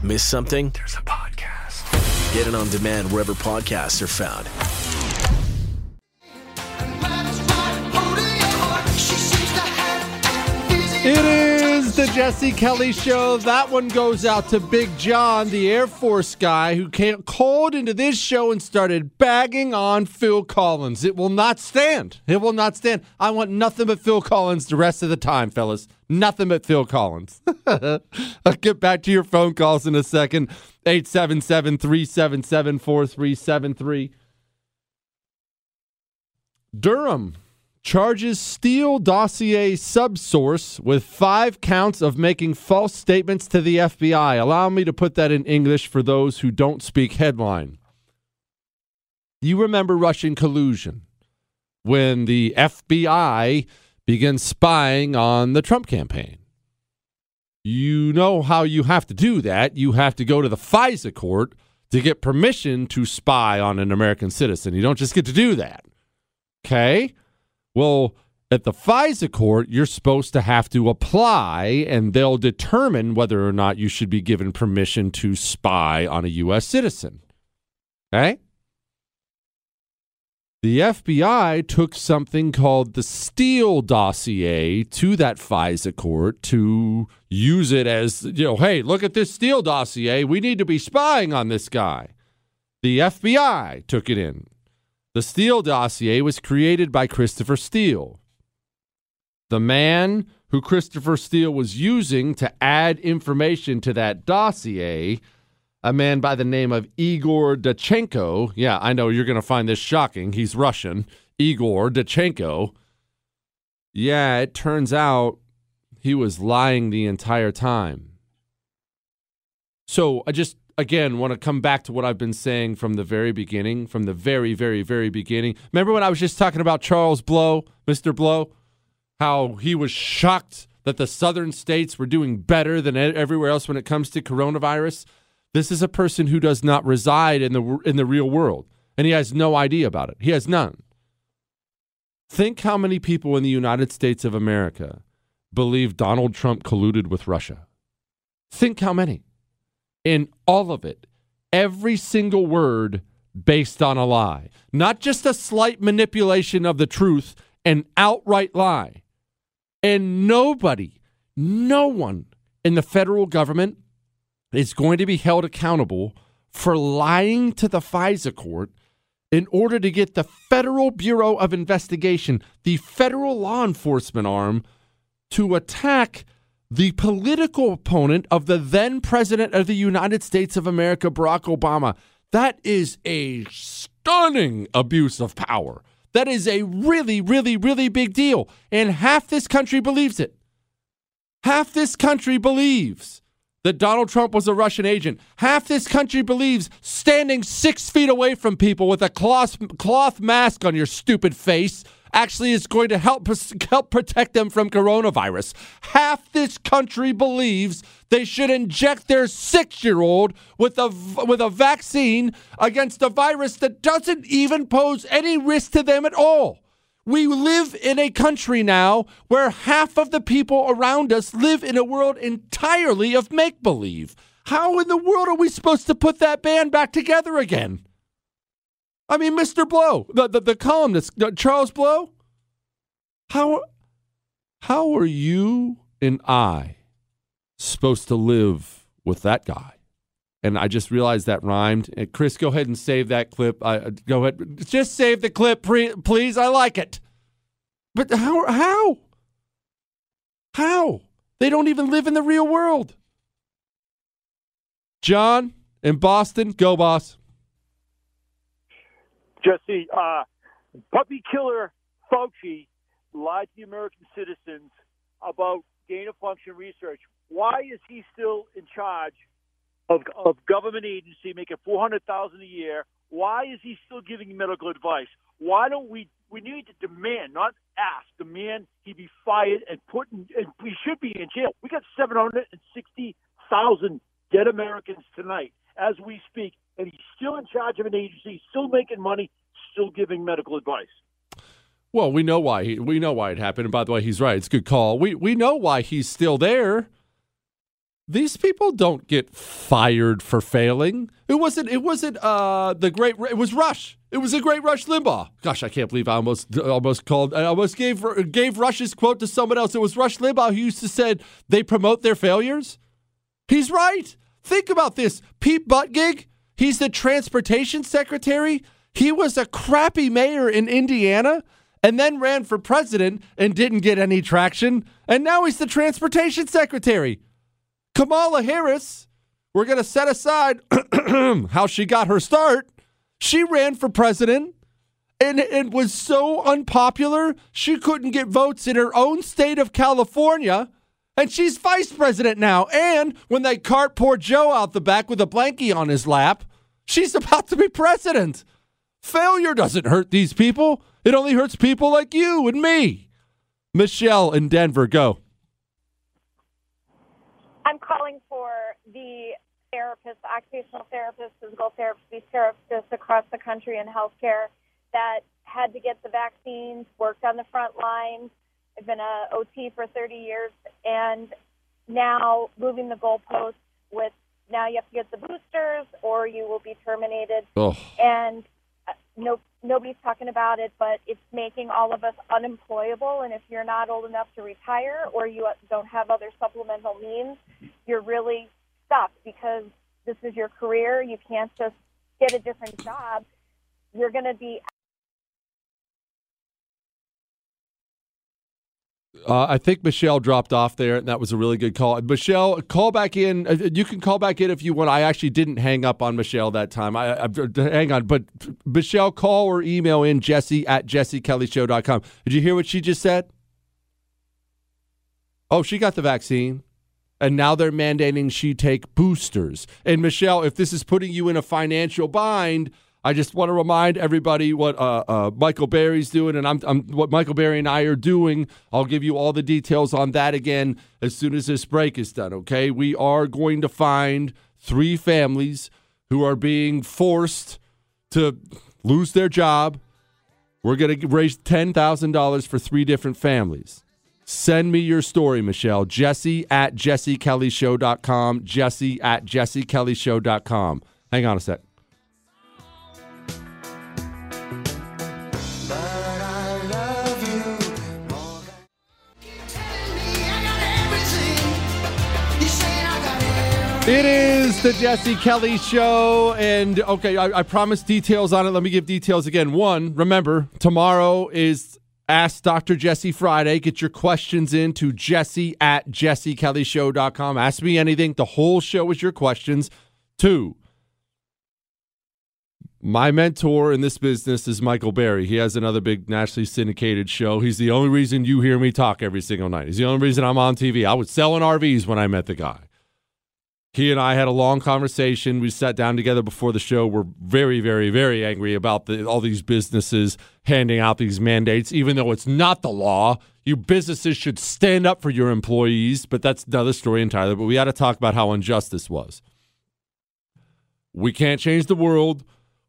Miss something? There's a podcast. Get it on demand wherever podcasts are found. It is the Jesse Kelly Show. That one goes out to Big John, the Air Force guy who came, called into this show and started bagging on Phil Collins. It will not stand. It will not stand. I want nothing but Phil Collins the rest of the time, fellas. Nothing but Phil Collins. [laughs] I'll get back to your phone calls in a second. 877 377 4373. Durham charges Steele dossier subsource with five counts of making false statements to the FBI. Allow me to put that in English for those who don't speak headline. You remember Russian collusion when the FBI began spying on the Trump campaign. You know how you have to do that. You have to go to the FISA court to get permission to spy on an American citizen. You don't just get to do that. Okay? Well, at the FISA court, you're supposed to have to apply, and they'll determine whether or not you should be given permission to spy on a U.S. citizen. Okay? The FBI took something called the Steele dossier to that FISA court to use it as, you know, hey, look at this Steele dossier. We need to be spying on this guy. The FBI took it in. The Steele dossier was created by Christopher Steele. The man who Christopher Steele was using to add information to that dossier, a man by the name of Igor Danchenko. Yeah, I know you're going to find this shocking. He's Russian. Igor Danchenko. Yeah, it turns out he was lying the entire time. So I just again want to come back to what I've been saying from the very beginning, from the very, very, very beginning. Remember when I was just talking about Charles Blow, Mr. Blow, how he was shocked that the southern states were doing better than everywhere else when it comes to coronavirus? This is a person who does not reside in the in the real world, and he has no idea about it. He has none. Think how many people in the United States of America believe Donald Trump colluded with Russia. Think how many in all of it, every single word based on a lie, not just a slight manipulation of the truth, an outright lie. And nobody, no one in the federal government is going to be held accountable for lying to the FISA court in order to get the Federal Bureau of Investigation, the federal law enforcement arm, to attack the political opponent of the then president of the United States of America, Barack Obama. That is a stunning abuse of power. That is a really, really, really big deal. And half this country believes it. Half this country believes that Donald Trump was a Russian agent. Half this country believes standing six feet away from people with a cloth, cloth mask on your stupid face actually is going to help help protect them from coronavirus. Half this country believes they should inject their 6-year-old with a with a vaccine against a virus that doesn't even pose any risk to them at all. We live in a country now where half of the people around us live in a world entirely of make believe. How in the world are we supposed to put that band back together again? I mean, Mr. Blow, the, the, the columnist, uh, Charles Blow, how, how are you and I supposed to live with that guy? And I just realized that rhymed. Chris, go ahead and save that clip. Uh, go ahead, just save the clip, please. I like it. But how? How? How? They don't even live in the real world. John in Boston, go boss. Jesse, uh, puppy killer Fauci lied to the American citizens about gain of function research. Why is he still in charge of, of government agency making four hundred thousand a year? Why is he still giving medical advice? Why don't we we need to demand, not ask, demand he be fired and put in, and we should be in jail. We got seven hundred and sixty thousand dead Americans tonight as we speak, and he's still in charge of an agency, still making money, still giving medical advice. Well, we know why he, we know why it happened. And by the way, he's right. It's a good call. We we know why he's still there. These people don't get fired for failing. It wasn't. It wasn't. Uh, the great. It was Rush. It was a great Rush Limbaugh. Gosh, I can't believe I almost almost called. I almost gave gave Rush's quote to someone else. It was Rush Limbaugh who used to said they promote their failures. He's right. Think about this. Pete Buttigieg. He's the transportation secretary. He was a crappy mayor in Indiana and then ran for president and didn't get any traction. And now he's the transportation secretary. Kamala Harris, we're going to set aside [clears throat] how she got her start. She ran for president and it was so unpopular, she couldn't get votes in her own state of California. And she's vice president now. And when they cart poor Joe out the back with a blankie on his lap, she's [laughs] about to be president. Failure doesn't hurt these people, it only hurts people like you and me. Michelle in Denver, go. I'm calling for the therapists, occupational therapists, physical therapists, these therapists across the country in healthcare that had to get the vaccines, worked on the front lines. I've been a OT for 30 years, and now moving the goalposts with now you have to get the boosters or you will be terminated. Oh. And uh, no, nobody's talking about it, but it's making all of us unemployable. And if you're not old enough to retire or you don't have other supplemental means, you're really stuck because this is your career. You can't just get a different job. You're going to be Uh, I think Michelle dropped off there, and that was a really good call. Michelle, call back in. Uh, you can call back in if you want. I actually didn't hang up on Michelle that time. I, I hang on, but Michelle, call or email in Jesse at jessekellyshow.com. Did you hear what she just said? Oh, she got the vaccine, and now they're mandating she take boosters. And Michelle, if this is putting you in a financial bind, I just want to remind everybody what uh, uh, Michael Berry's doing, and I'm, I'm, what Michael Berry and I are doing. I'll give you all the details on that again as soon as this break is done. Okay, we are going to find three families who are being forced to lose their job. We're going to raise ten thousand dollars for three different families. Send me your story, Michelle. Jesse at jessekellyshow.com. Jesse at jessekellyshow.com. Hang on a sec. It is the Jesse Kelly Show. And okay, I, I promised details on it. Let me give details again. One, remember, tomorrow is Ask Dr. Jesse Friday. Get your questions in to jesse at jessekellyshow.com. Ask me anything. The whole show is your questions. Two, my mentor in this business is Michael Berry. He has another big nationally syndicated show. He's the only reason you hear me talk every single night. He's the only reason I'm on TV. I was selling RVs when I met the guy. He and I had a long conversation. We sat down together before the show. We're very, very, very angry about the, all these businesses handing out these mandates, even though it's not the law. You businesses should stand up for your employees, but that's another story entirely. But we had to talk about how unjust this was. We can't change the world.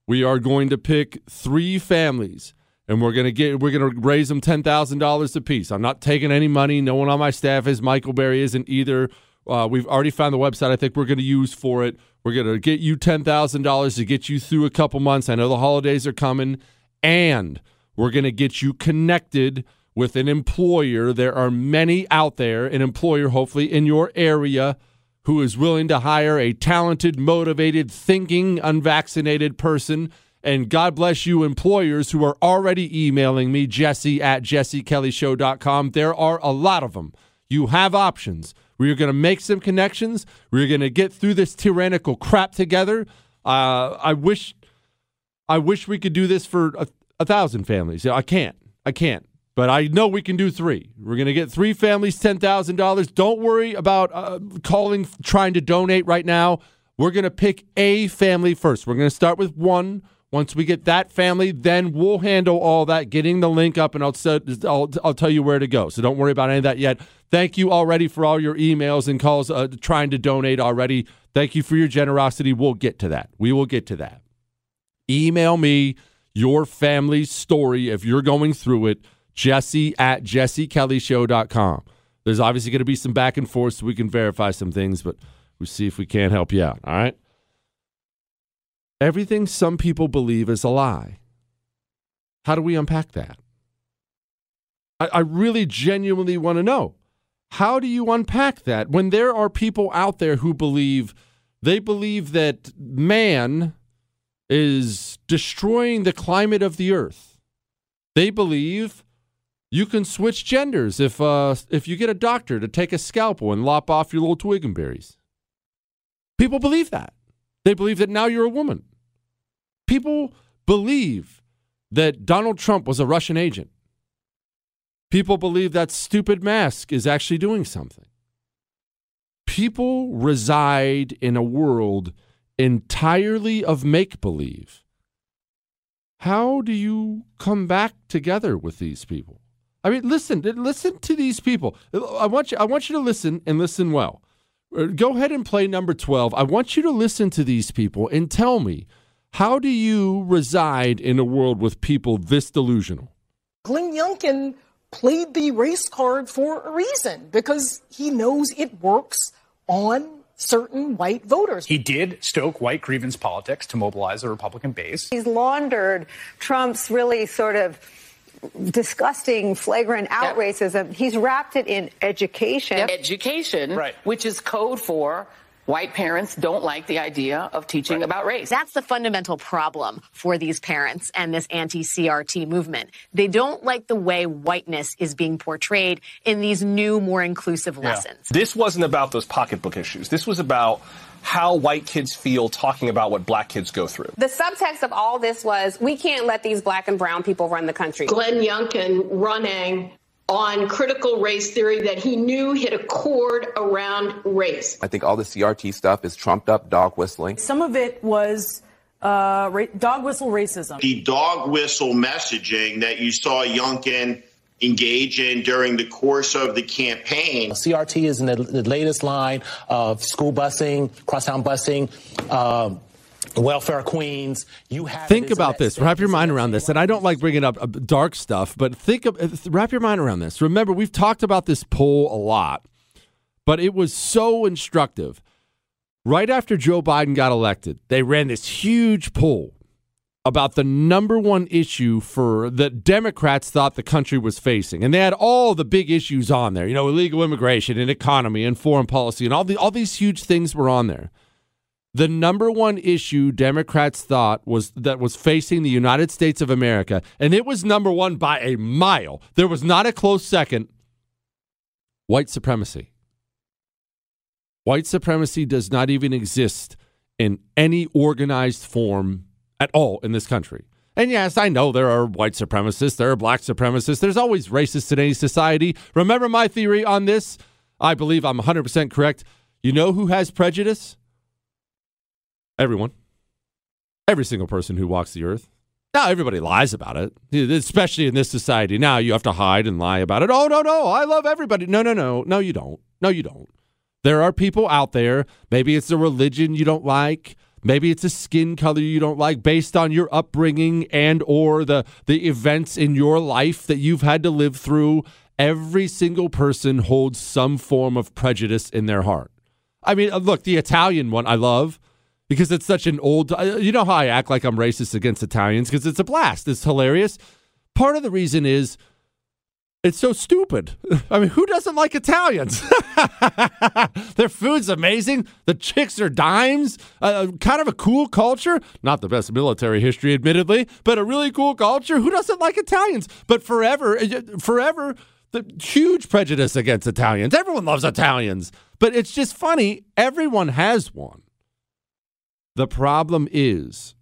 We are going to pick three families and we're gonna get we're gonna raise them ten thousand dollars apiece. I'm not taking any money. No one on my staff is. Michael Berry isn't either. Uh, we've already found the website. I think we're going to use for it. We're going to get you ten thousand dollars to get you through a couple months. I know the holidays are coming, and we're going to get you connected with an employer. There are many out there, an employer hopefully in your area who is willing to hire a talented, motivated, thinking, unvaccinated person. And God bless you, employers who are already emailing me, jesse at jessekellyshow.com. There are a lot of them. You have options. We're going to make some connections. We're going to get through this tyrannical crap together. Uh, I wish, I wish we could do this for a, a thousand families. I can't. I can't. But I know we can do three. We're going to get three families $10,000. Don't worry about uh, calling, trying to donate right now. We're going to pick a family first. We're going to start with one. Once we get that family, then we'll handle all that, getting the link up, and I'll, I'll, I'll tell you where to go. So don't worry about any of that yet. Thank you already for all your emails and calls uh, trying to donate already. Thank you for your generosity. We'll get to that. We will get to that. Email me your family's story if you're going through it jesse at jessekellyshow.com. There's obviously going to be some back and forth so we can verify some things, but we'll see if we can't help you out. All right. Everything some people believe is a lie. How do we unpack that? I, I really genuinely want to know. How do you unpack that when there are people out there who believe they believe that man is destroying the climate of the earth? They believe you can switch genders if uh, if you get a doctor to take a scalpel and lop off your little twig and berries. People believe that. They believe that now you're a woman. People believe that Donald Trump was a Russian agent. People believe that stupid mask is actually doing something. People reside in a world entirely of make believe. How do you come back together with these people? I mean, listen, listen to these people. I want you, I want you to listen and listen well. Go ahead and play number 12. I want you to listen to these people and tell me how do you reside in a world with people this delusional? Glenn Youngkin played the race card for a reason because he knows it works on certain white voters. He did stoke white grievance politics to mobilize the Republican base. He's laundered Trump's really sort of disgusting, flagrant out yep. racism. He's wrapped it in education. Yep. Education, right. which is code for white parents don't like the idea of teaching right. about race. That's the fundamental problem for these parents and this anti CRT movement. They don't like the way whiteness is being portrayed in these new, more inclusive yeah. lessons. This wasn't about those pocketbook issues. This was about how white kids feel talking about what black kids go through. The subtext of all this was we can't let these black and brown people run the country. Glenn Youngkin running on critical race theory that he knew hit a chord around race. I think all the CRT stuff is trumped up dog whistling. Some of it was uh, ra- dog whistle racism. The dog whistle messaging that you saw Youngkin engage in during the course of the campaign. CRT is in the, the latest line of school busing, crosstown busing. Um, welfare queens. You have think about this. Wrap your mind around this. And I don't like bringing up uh, dark stuff, but think of uh, wrap your mind around this. Remember, we've talked about this poll a lot, but it was so instructive. Right after Joe Biden got elected, they ran this huge poll about the number one issue for the Democrats thought the country was facing. And they had all the big issues on there, you know, illegal immigration and economy and foreign policy and all the all these huge things were on there. The number one issue Democrats thought was that was facing the United States of America, and it was number one by a mile. There was not a close second. White supremacy. White supremacy does not even exist in any organized form at all in this country. And yes, I know there are white supremacists, there are black supremacists, there's always racists in any society. Remember my theory on this? I believe I'm 100% correct. You know who has prejudice? Everyone. Every single person who walks the earth. Now, everybody lies about it, especially in this society. Now you have to hide and lie about it. Oh, no, no, I love everybody. No, no, no. No, you don't. No, you don't. There are people out there, maybe it's a religion you don't like, maybe it's a skin color you don't like based on your upbringing and or the the events in your life that you've had to live through. Every single person holds some form of prejudice in their heart. I mean, uh, look, the Italian one I love because it's such an old. uh, You know how I act like I'm racist against Italians because it's a blast. It's hilarious. Part of the reason is it's so stupid. [laughs] I mean, who doesn't like Italians? [laughs] Their food's amazing. The chicks are dimes. Uh, kind of a cool culture. Not the best military history, admittedly, but a really cool culture. Who doesn't like Italians? But forever, uh, forever, the huge prejudice against Italians. Everyone loves Italians. But it's just funny. Everyone has one. The problem is,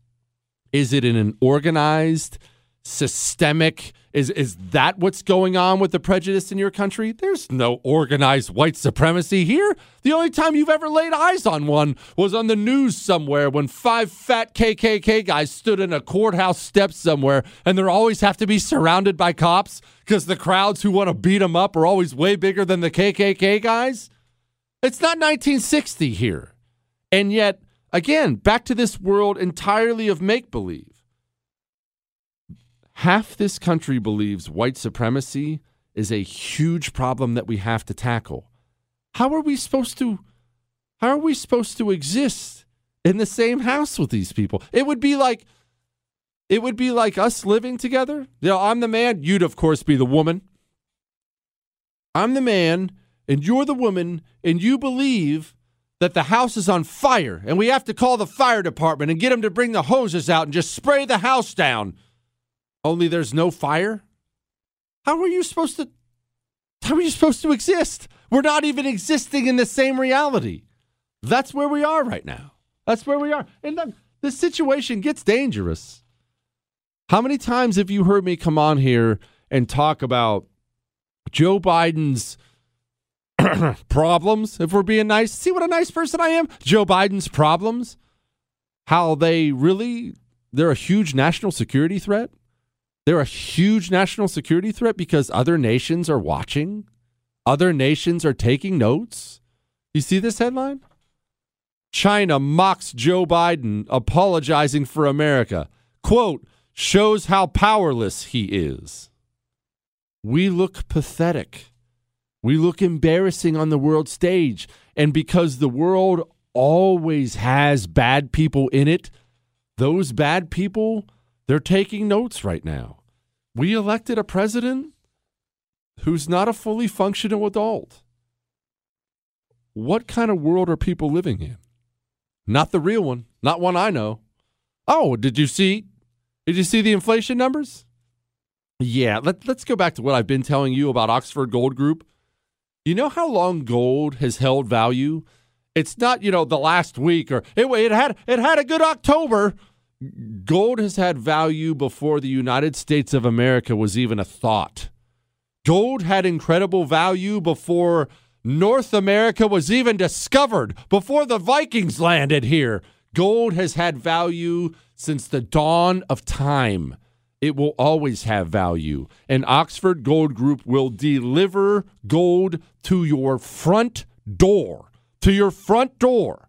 is it in an organized, systemic? Is is that what's going on with the prejudice in your country? There's no organized white supremacy here. The only time you've ever laid eyes on one was on the news somewhere when five fat KKK guys stood in a courthouse steps somewhere, and they always have to be surrounded by cops because the crowds who want to beat them up are always way bigger than the KKK guys. It's not 1960 here. And yet, again, back to this world entirely of make believe. Half this country believes white supremacy is a huge problem that we have to tackle. How are we supposed to how are we supposed to exist in the same house with these people? It would be like it would be like us living together. You know, I'm the man, you'd of course be the woman. I'm the man and you're the woman and you believe that the house is on fire and we have to call the fire department and get them to bring the hoses out and just spray the house down. Only there's no fire? How are you supposed to How are you supposed to exist? We're not even existing in the same reality. That's where we are right now. That's where we are. And the, the situation gets dangerous. How many times have you heard me come on here and talk about Joe Biden's [clears throat] problems, if we're being nice? See what a nice person I am? Joe Biden's problems, how they really, they're a huge national security threat. They're a huge national security threat because other nations are watching, other nations are taking notes. You see this headline? China mocks Joe Biden apologizing for America. Quote, shows how powerless he is. We look pathetic. We look embarrassing on the world stage. And because the world always has bad people in it, those bad people, they're taking notes right now. We elected a president who's not a fully functional adult. What kind of world are people living in? Not the real one, not one I know. Oh, did you see did you see the inflation numbers? Yeah, let, let's go back to what I've been telling you about Oxford Gold Group. You know how long gold has held value? It's not, you know, the last week or it, it had it had a good October. Gold has had value before the United States of America was even a thought. Gold had incredible value before North America was even discovered, before the Vikings landed here. Gold has had value since the dawn of time. It will always have value. And Oxford Gold Group will deliver gold to your front door. To your front door.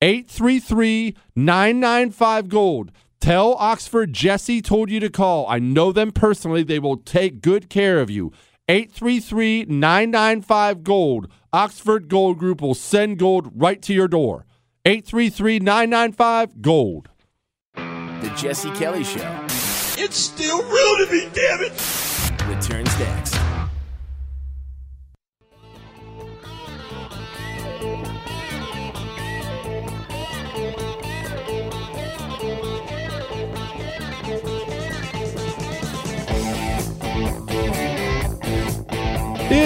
833 995 Gold. Tell Oxford Jesse told you to call. I know them personally. They will take good care of you. 833 995 Gold. Oxford Gold Group will send gold right to your door. 833 995 Gold. The Jesse Kelly Show It's still real to me, damn it! returns next.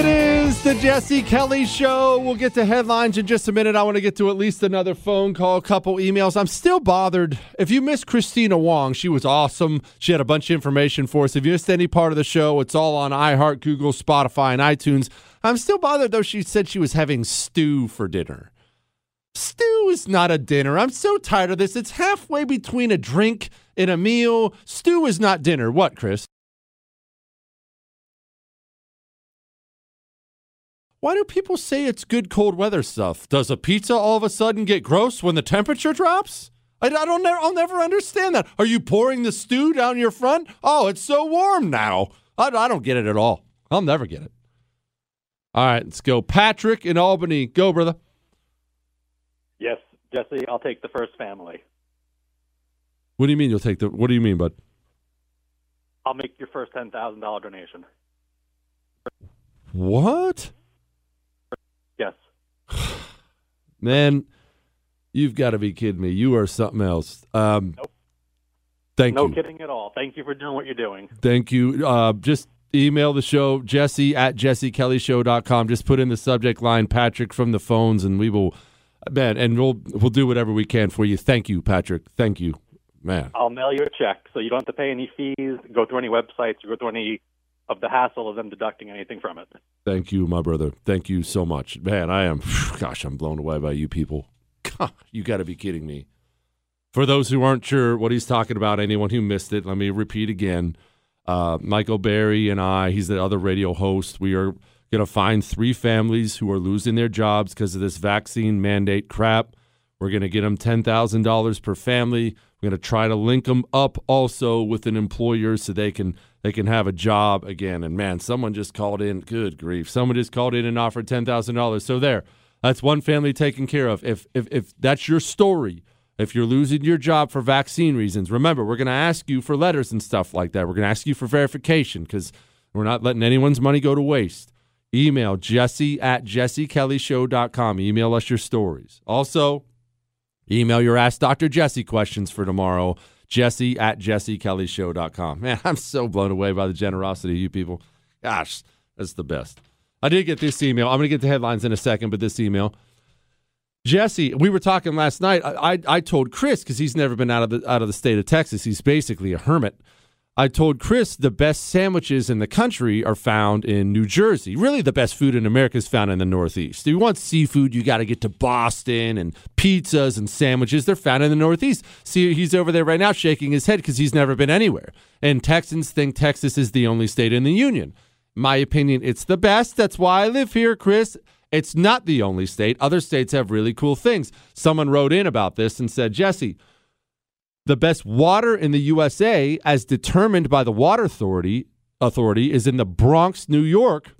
It is the Jesse Kelly Show. We'll get to headlines in just a minute. I want to get to at least another phone call, a couple emails. I'm still bothered. If you missed Kristina Wong, she was awesome. She had a bunch of information for us. If you missed any part of the show, it's all on iHeart, Google, Spotify, and iTunes. I'm still bothered, though, she said she was having stew for dinner. Stew is not a dinner. I'm so tired of this. It's halfway between a drink and a meal. Stew is not dinner. What, Chris? Why do people say it's good cold weather stuff? Does a pizza all of a sudden get gross when the temperature drops? I, I don't. I'll never understand that. Are you pouring the stew down your front? Oh, it's so warm now. I, I don't get it at all. I'll never get it. All right, let's go. Patrick in Albany. Go, brother. Yes, Jesse, I'll take the first family. What do you mean you'll take the? What do you mean, bud? I'll make your first ten thousand dollar donation. What? Yes. Man, you've got to be kidding me. You are something else. Um, Nope. Thank no you. kidding at all. Thank you for doing what you're doing. Thank you. Uh, just email the show, jesse at jessekellyshow.com. Just put in the subject line, Patrick from the phones, and we will, man, and we'll, we'll do whatever we can for you. Thank you, Patrick. Thank you, man. I'll mail you a check, so you don't have to pay any fees, go through any websites, go through any of the hassle of them deducting anything from it. Thank you, my brother. Thank you so much. Man, I am, gosh, I'm blown away by you people. [laughs] God, you got to be kidding me. For those who aren't sure what he's talking about, anyone who missed it, let me repeat again. Uh, Michael Berry and I, he's the other radio host. We are going to find three families who are losing their jobs because of this vaccine mandate crap. We're going to get them $10,000 per family. We're going to try to link them up also with an employer so they can they can have a job again. And man, someone just called in. Good grief! Someone just called in and offered ten thousand dollars. So there, that's one family taken care of. If if if that's your story, if you're losing your job for vaccine reasons, remember we're going to ask you for letters and stuff like that. We're going to ask you for verification because we're not letting anyone's money go to waste. Email jesse at jessekellyshow.com. Email us your stories. Also, email your Ask Dr. Jesse questions for tomorrow. Jesse at jessekellyshow.com. Man, [laughs] I'm so blown away by the generosity of you people. Gosh, that's the best. I did get this email. I'm going to get the headlines in a second, but this email. Jesse, we were talking last night. I, I, I told Chris because he's never been out of the out of the state of Texas. He's basically a hermit. I told Chris the best sandwiches in the country are found in New Jersey. Really, the best food in America is found in the Northeast. If you want seafood, you got to get to Boston and pizzas and sandwiches. They're found in the Northeast. See, he's over there right now shaking his head because he's never been anywhere. And Texans think Texas is the only state in the union. My opinion, it's the best. That's why I live here, Chris. It's not the only state. Other states have really cool things. Someone wrote in about this and said, Jesse, the best water in the USA, as determined by the Water Authority, authority is in the Bronx, New York.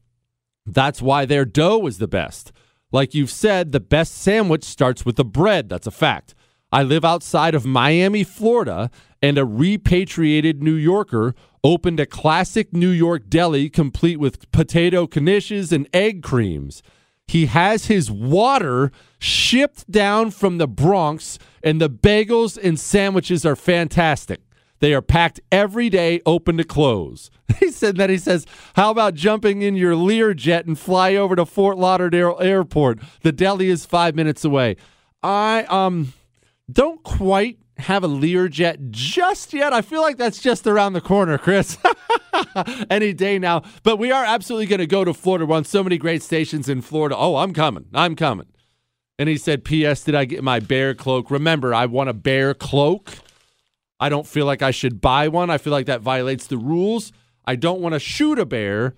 That's why their dough is the best. Like you've said, the best sandwich starts with the bread. That's a fact. I live outside of Miami, Florida, and a repatriated New Yorker opened a classic New York deli complete with potato knishes and egg creams. He has his water shipped down from the Bronx, and the bagels and sandwiches are fantastic. They are packed every day, open to close. [laughs] He said that he says, How about jumping in your Learjet and fly over to Fort Lauderdale Airport? The deli is five minutes away. I um don't quite have a Learjet just yet. I feel like that's just around the corner, Chris. [laughs] Any day now. But we are absolutely going to go to Florida. We're on so many great stations in Florida. Oh, I'm coming. I'm coming. And he said, P.S. Did I get my bear cloak? Remember, I want a bear cloak. I don't feel like I should buy one. I feel like that violates the rules. I don't want to shoot a bear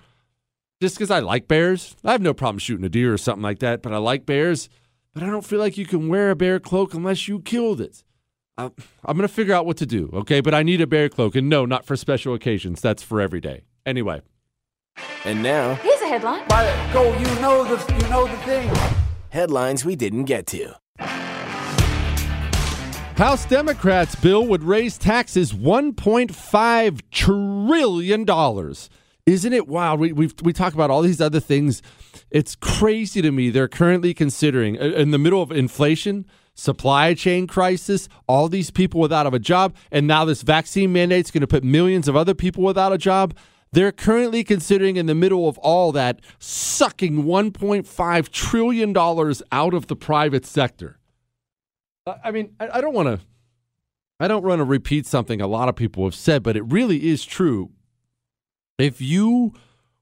just because I like bears. I have no problem shooting a deer or something like that, but I like bears. But I don't feel like you can wear a bear cloak unless you killed it. Uh, I'm going to figure out what to do, okay? But I need a bear cloak. And no, not for special occasions. That's for every day. Anyway. And now, Here's a headline. Go, you know the you know the thing. headlines we didn't get to. House Democrats' bill would raise taxes $1.5 trillion. Isn't it wild? We, we we talk about all these other things. It's crazy to me. They're currently considering, uh, in the middle of inflation, supply chain crisis, all these people without of a job, and now this vaccine mandate is going to put millions of other people without a job. They're currently considering, in the middle of all that, sucking $1.5 trillion out of the private sector. I mean, I don't want to. I don't want to repeat something a lot of people have said, but it really is true. If you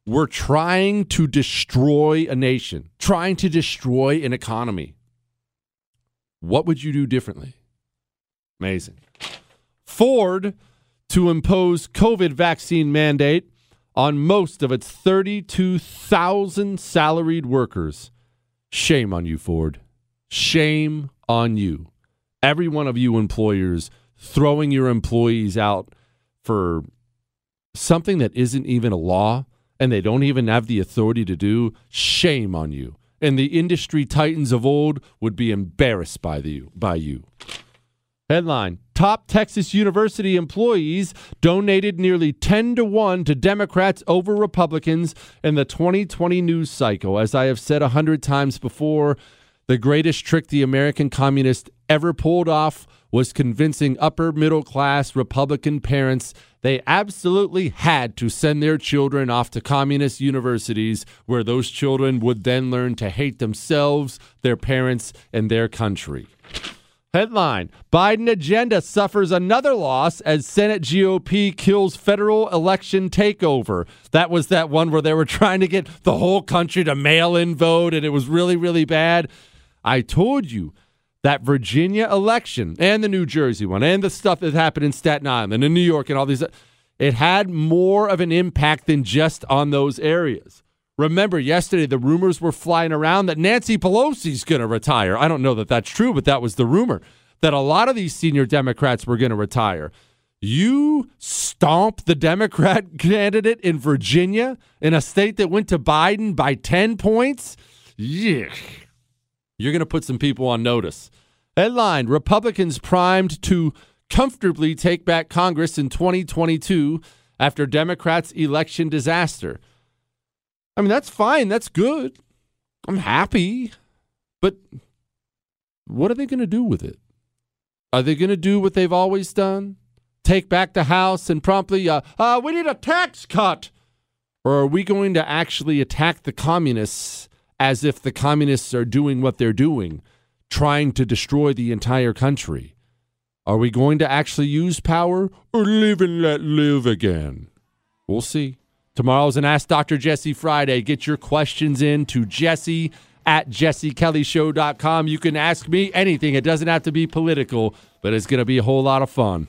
were trying to destroy a nation, trying to destroy an economy, What would you do differently? Amazing. Ford to impose COVID vaccine mandate on most of its 32,000 salaried workers. Shame on you, Ford. Shame on you. Every one of you employers throwing your employees out for something that isn't even a law and they don't even have the authority to do. Shame on you. And the industry titans of old would be embarrassed by the by you. Headline Top Texas University employees donated nearly 10 to 1 to Democrats over Republicans in the 2020 news cycle. As I have said a hundred times before, the greatest trick the American communists ever pulled off was convincing upper middle class Republican parents they absolutely had to send their children off to communist universities where those children would then learn to hate themselves, their parents, and their country. Headline Biden agenda suffers another loss as Senate GOP kills federal election takeover. That was that one where they were trying to get the whole country to mail in vote and it was really, really bad. I told you that Virginia election and the New Jersey one and the stuff that happened in Staten Island and New York and all these, it had more of an impact than just on those areas. Remember, yesterday the rumors were flying around that Nancy Pelosi's going to retire. I don't know that that's true, but that was the rumor that a lot of these senior Democrats were going to retire. You stomp the Democrat [laughs] candidate in Virginia in a state that went to Biden by 10 points? Yeah. You're going to put some people on notice. Headline Republicans primed to comfortably take back Congress in 2022 after Democrats' election disaster. I mean, that's fine. That's good. I'm happy. But what are they going to do with it? Are they going to do what they've always done? Take back the House and promptly, uh, uh, we need a tax cut? Or are we going to actually attack the communists as if the communists are doing what they're doing, trying to destroy the entire country? Are we going to actually use power or live and let live again? We'll see. Tomorrow's an Ask Dr. Jesse Friday. Get your questions in to Jesse at jessekellyshow.com. You can ask me anything. It doesn't have to be political, but it's going to be a whole lot of fun.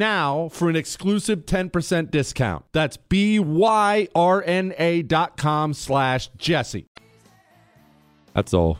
now for an exclusive 10% discount. That's B-Y-R-N-A dot com slash Jesse. That's all.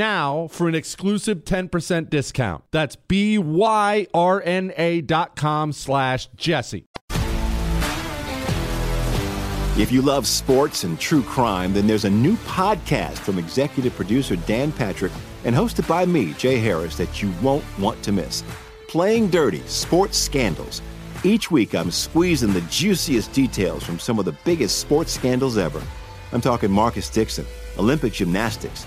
now for an exclusive 10% discount. That's B-Y-R-N-A dot com slash Jesse. If you love sports and true crime, then there's a new podcast from executive producer Dan Patrick and hosted by me, Jay Harris, that you won't want to miss. Playing Dirty Sports Scandals. Each week, I'm squeezing the juiciest details from some of the biggest sports scandals ever. I'm talking Marcus Dixon, Olympic gymnastics,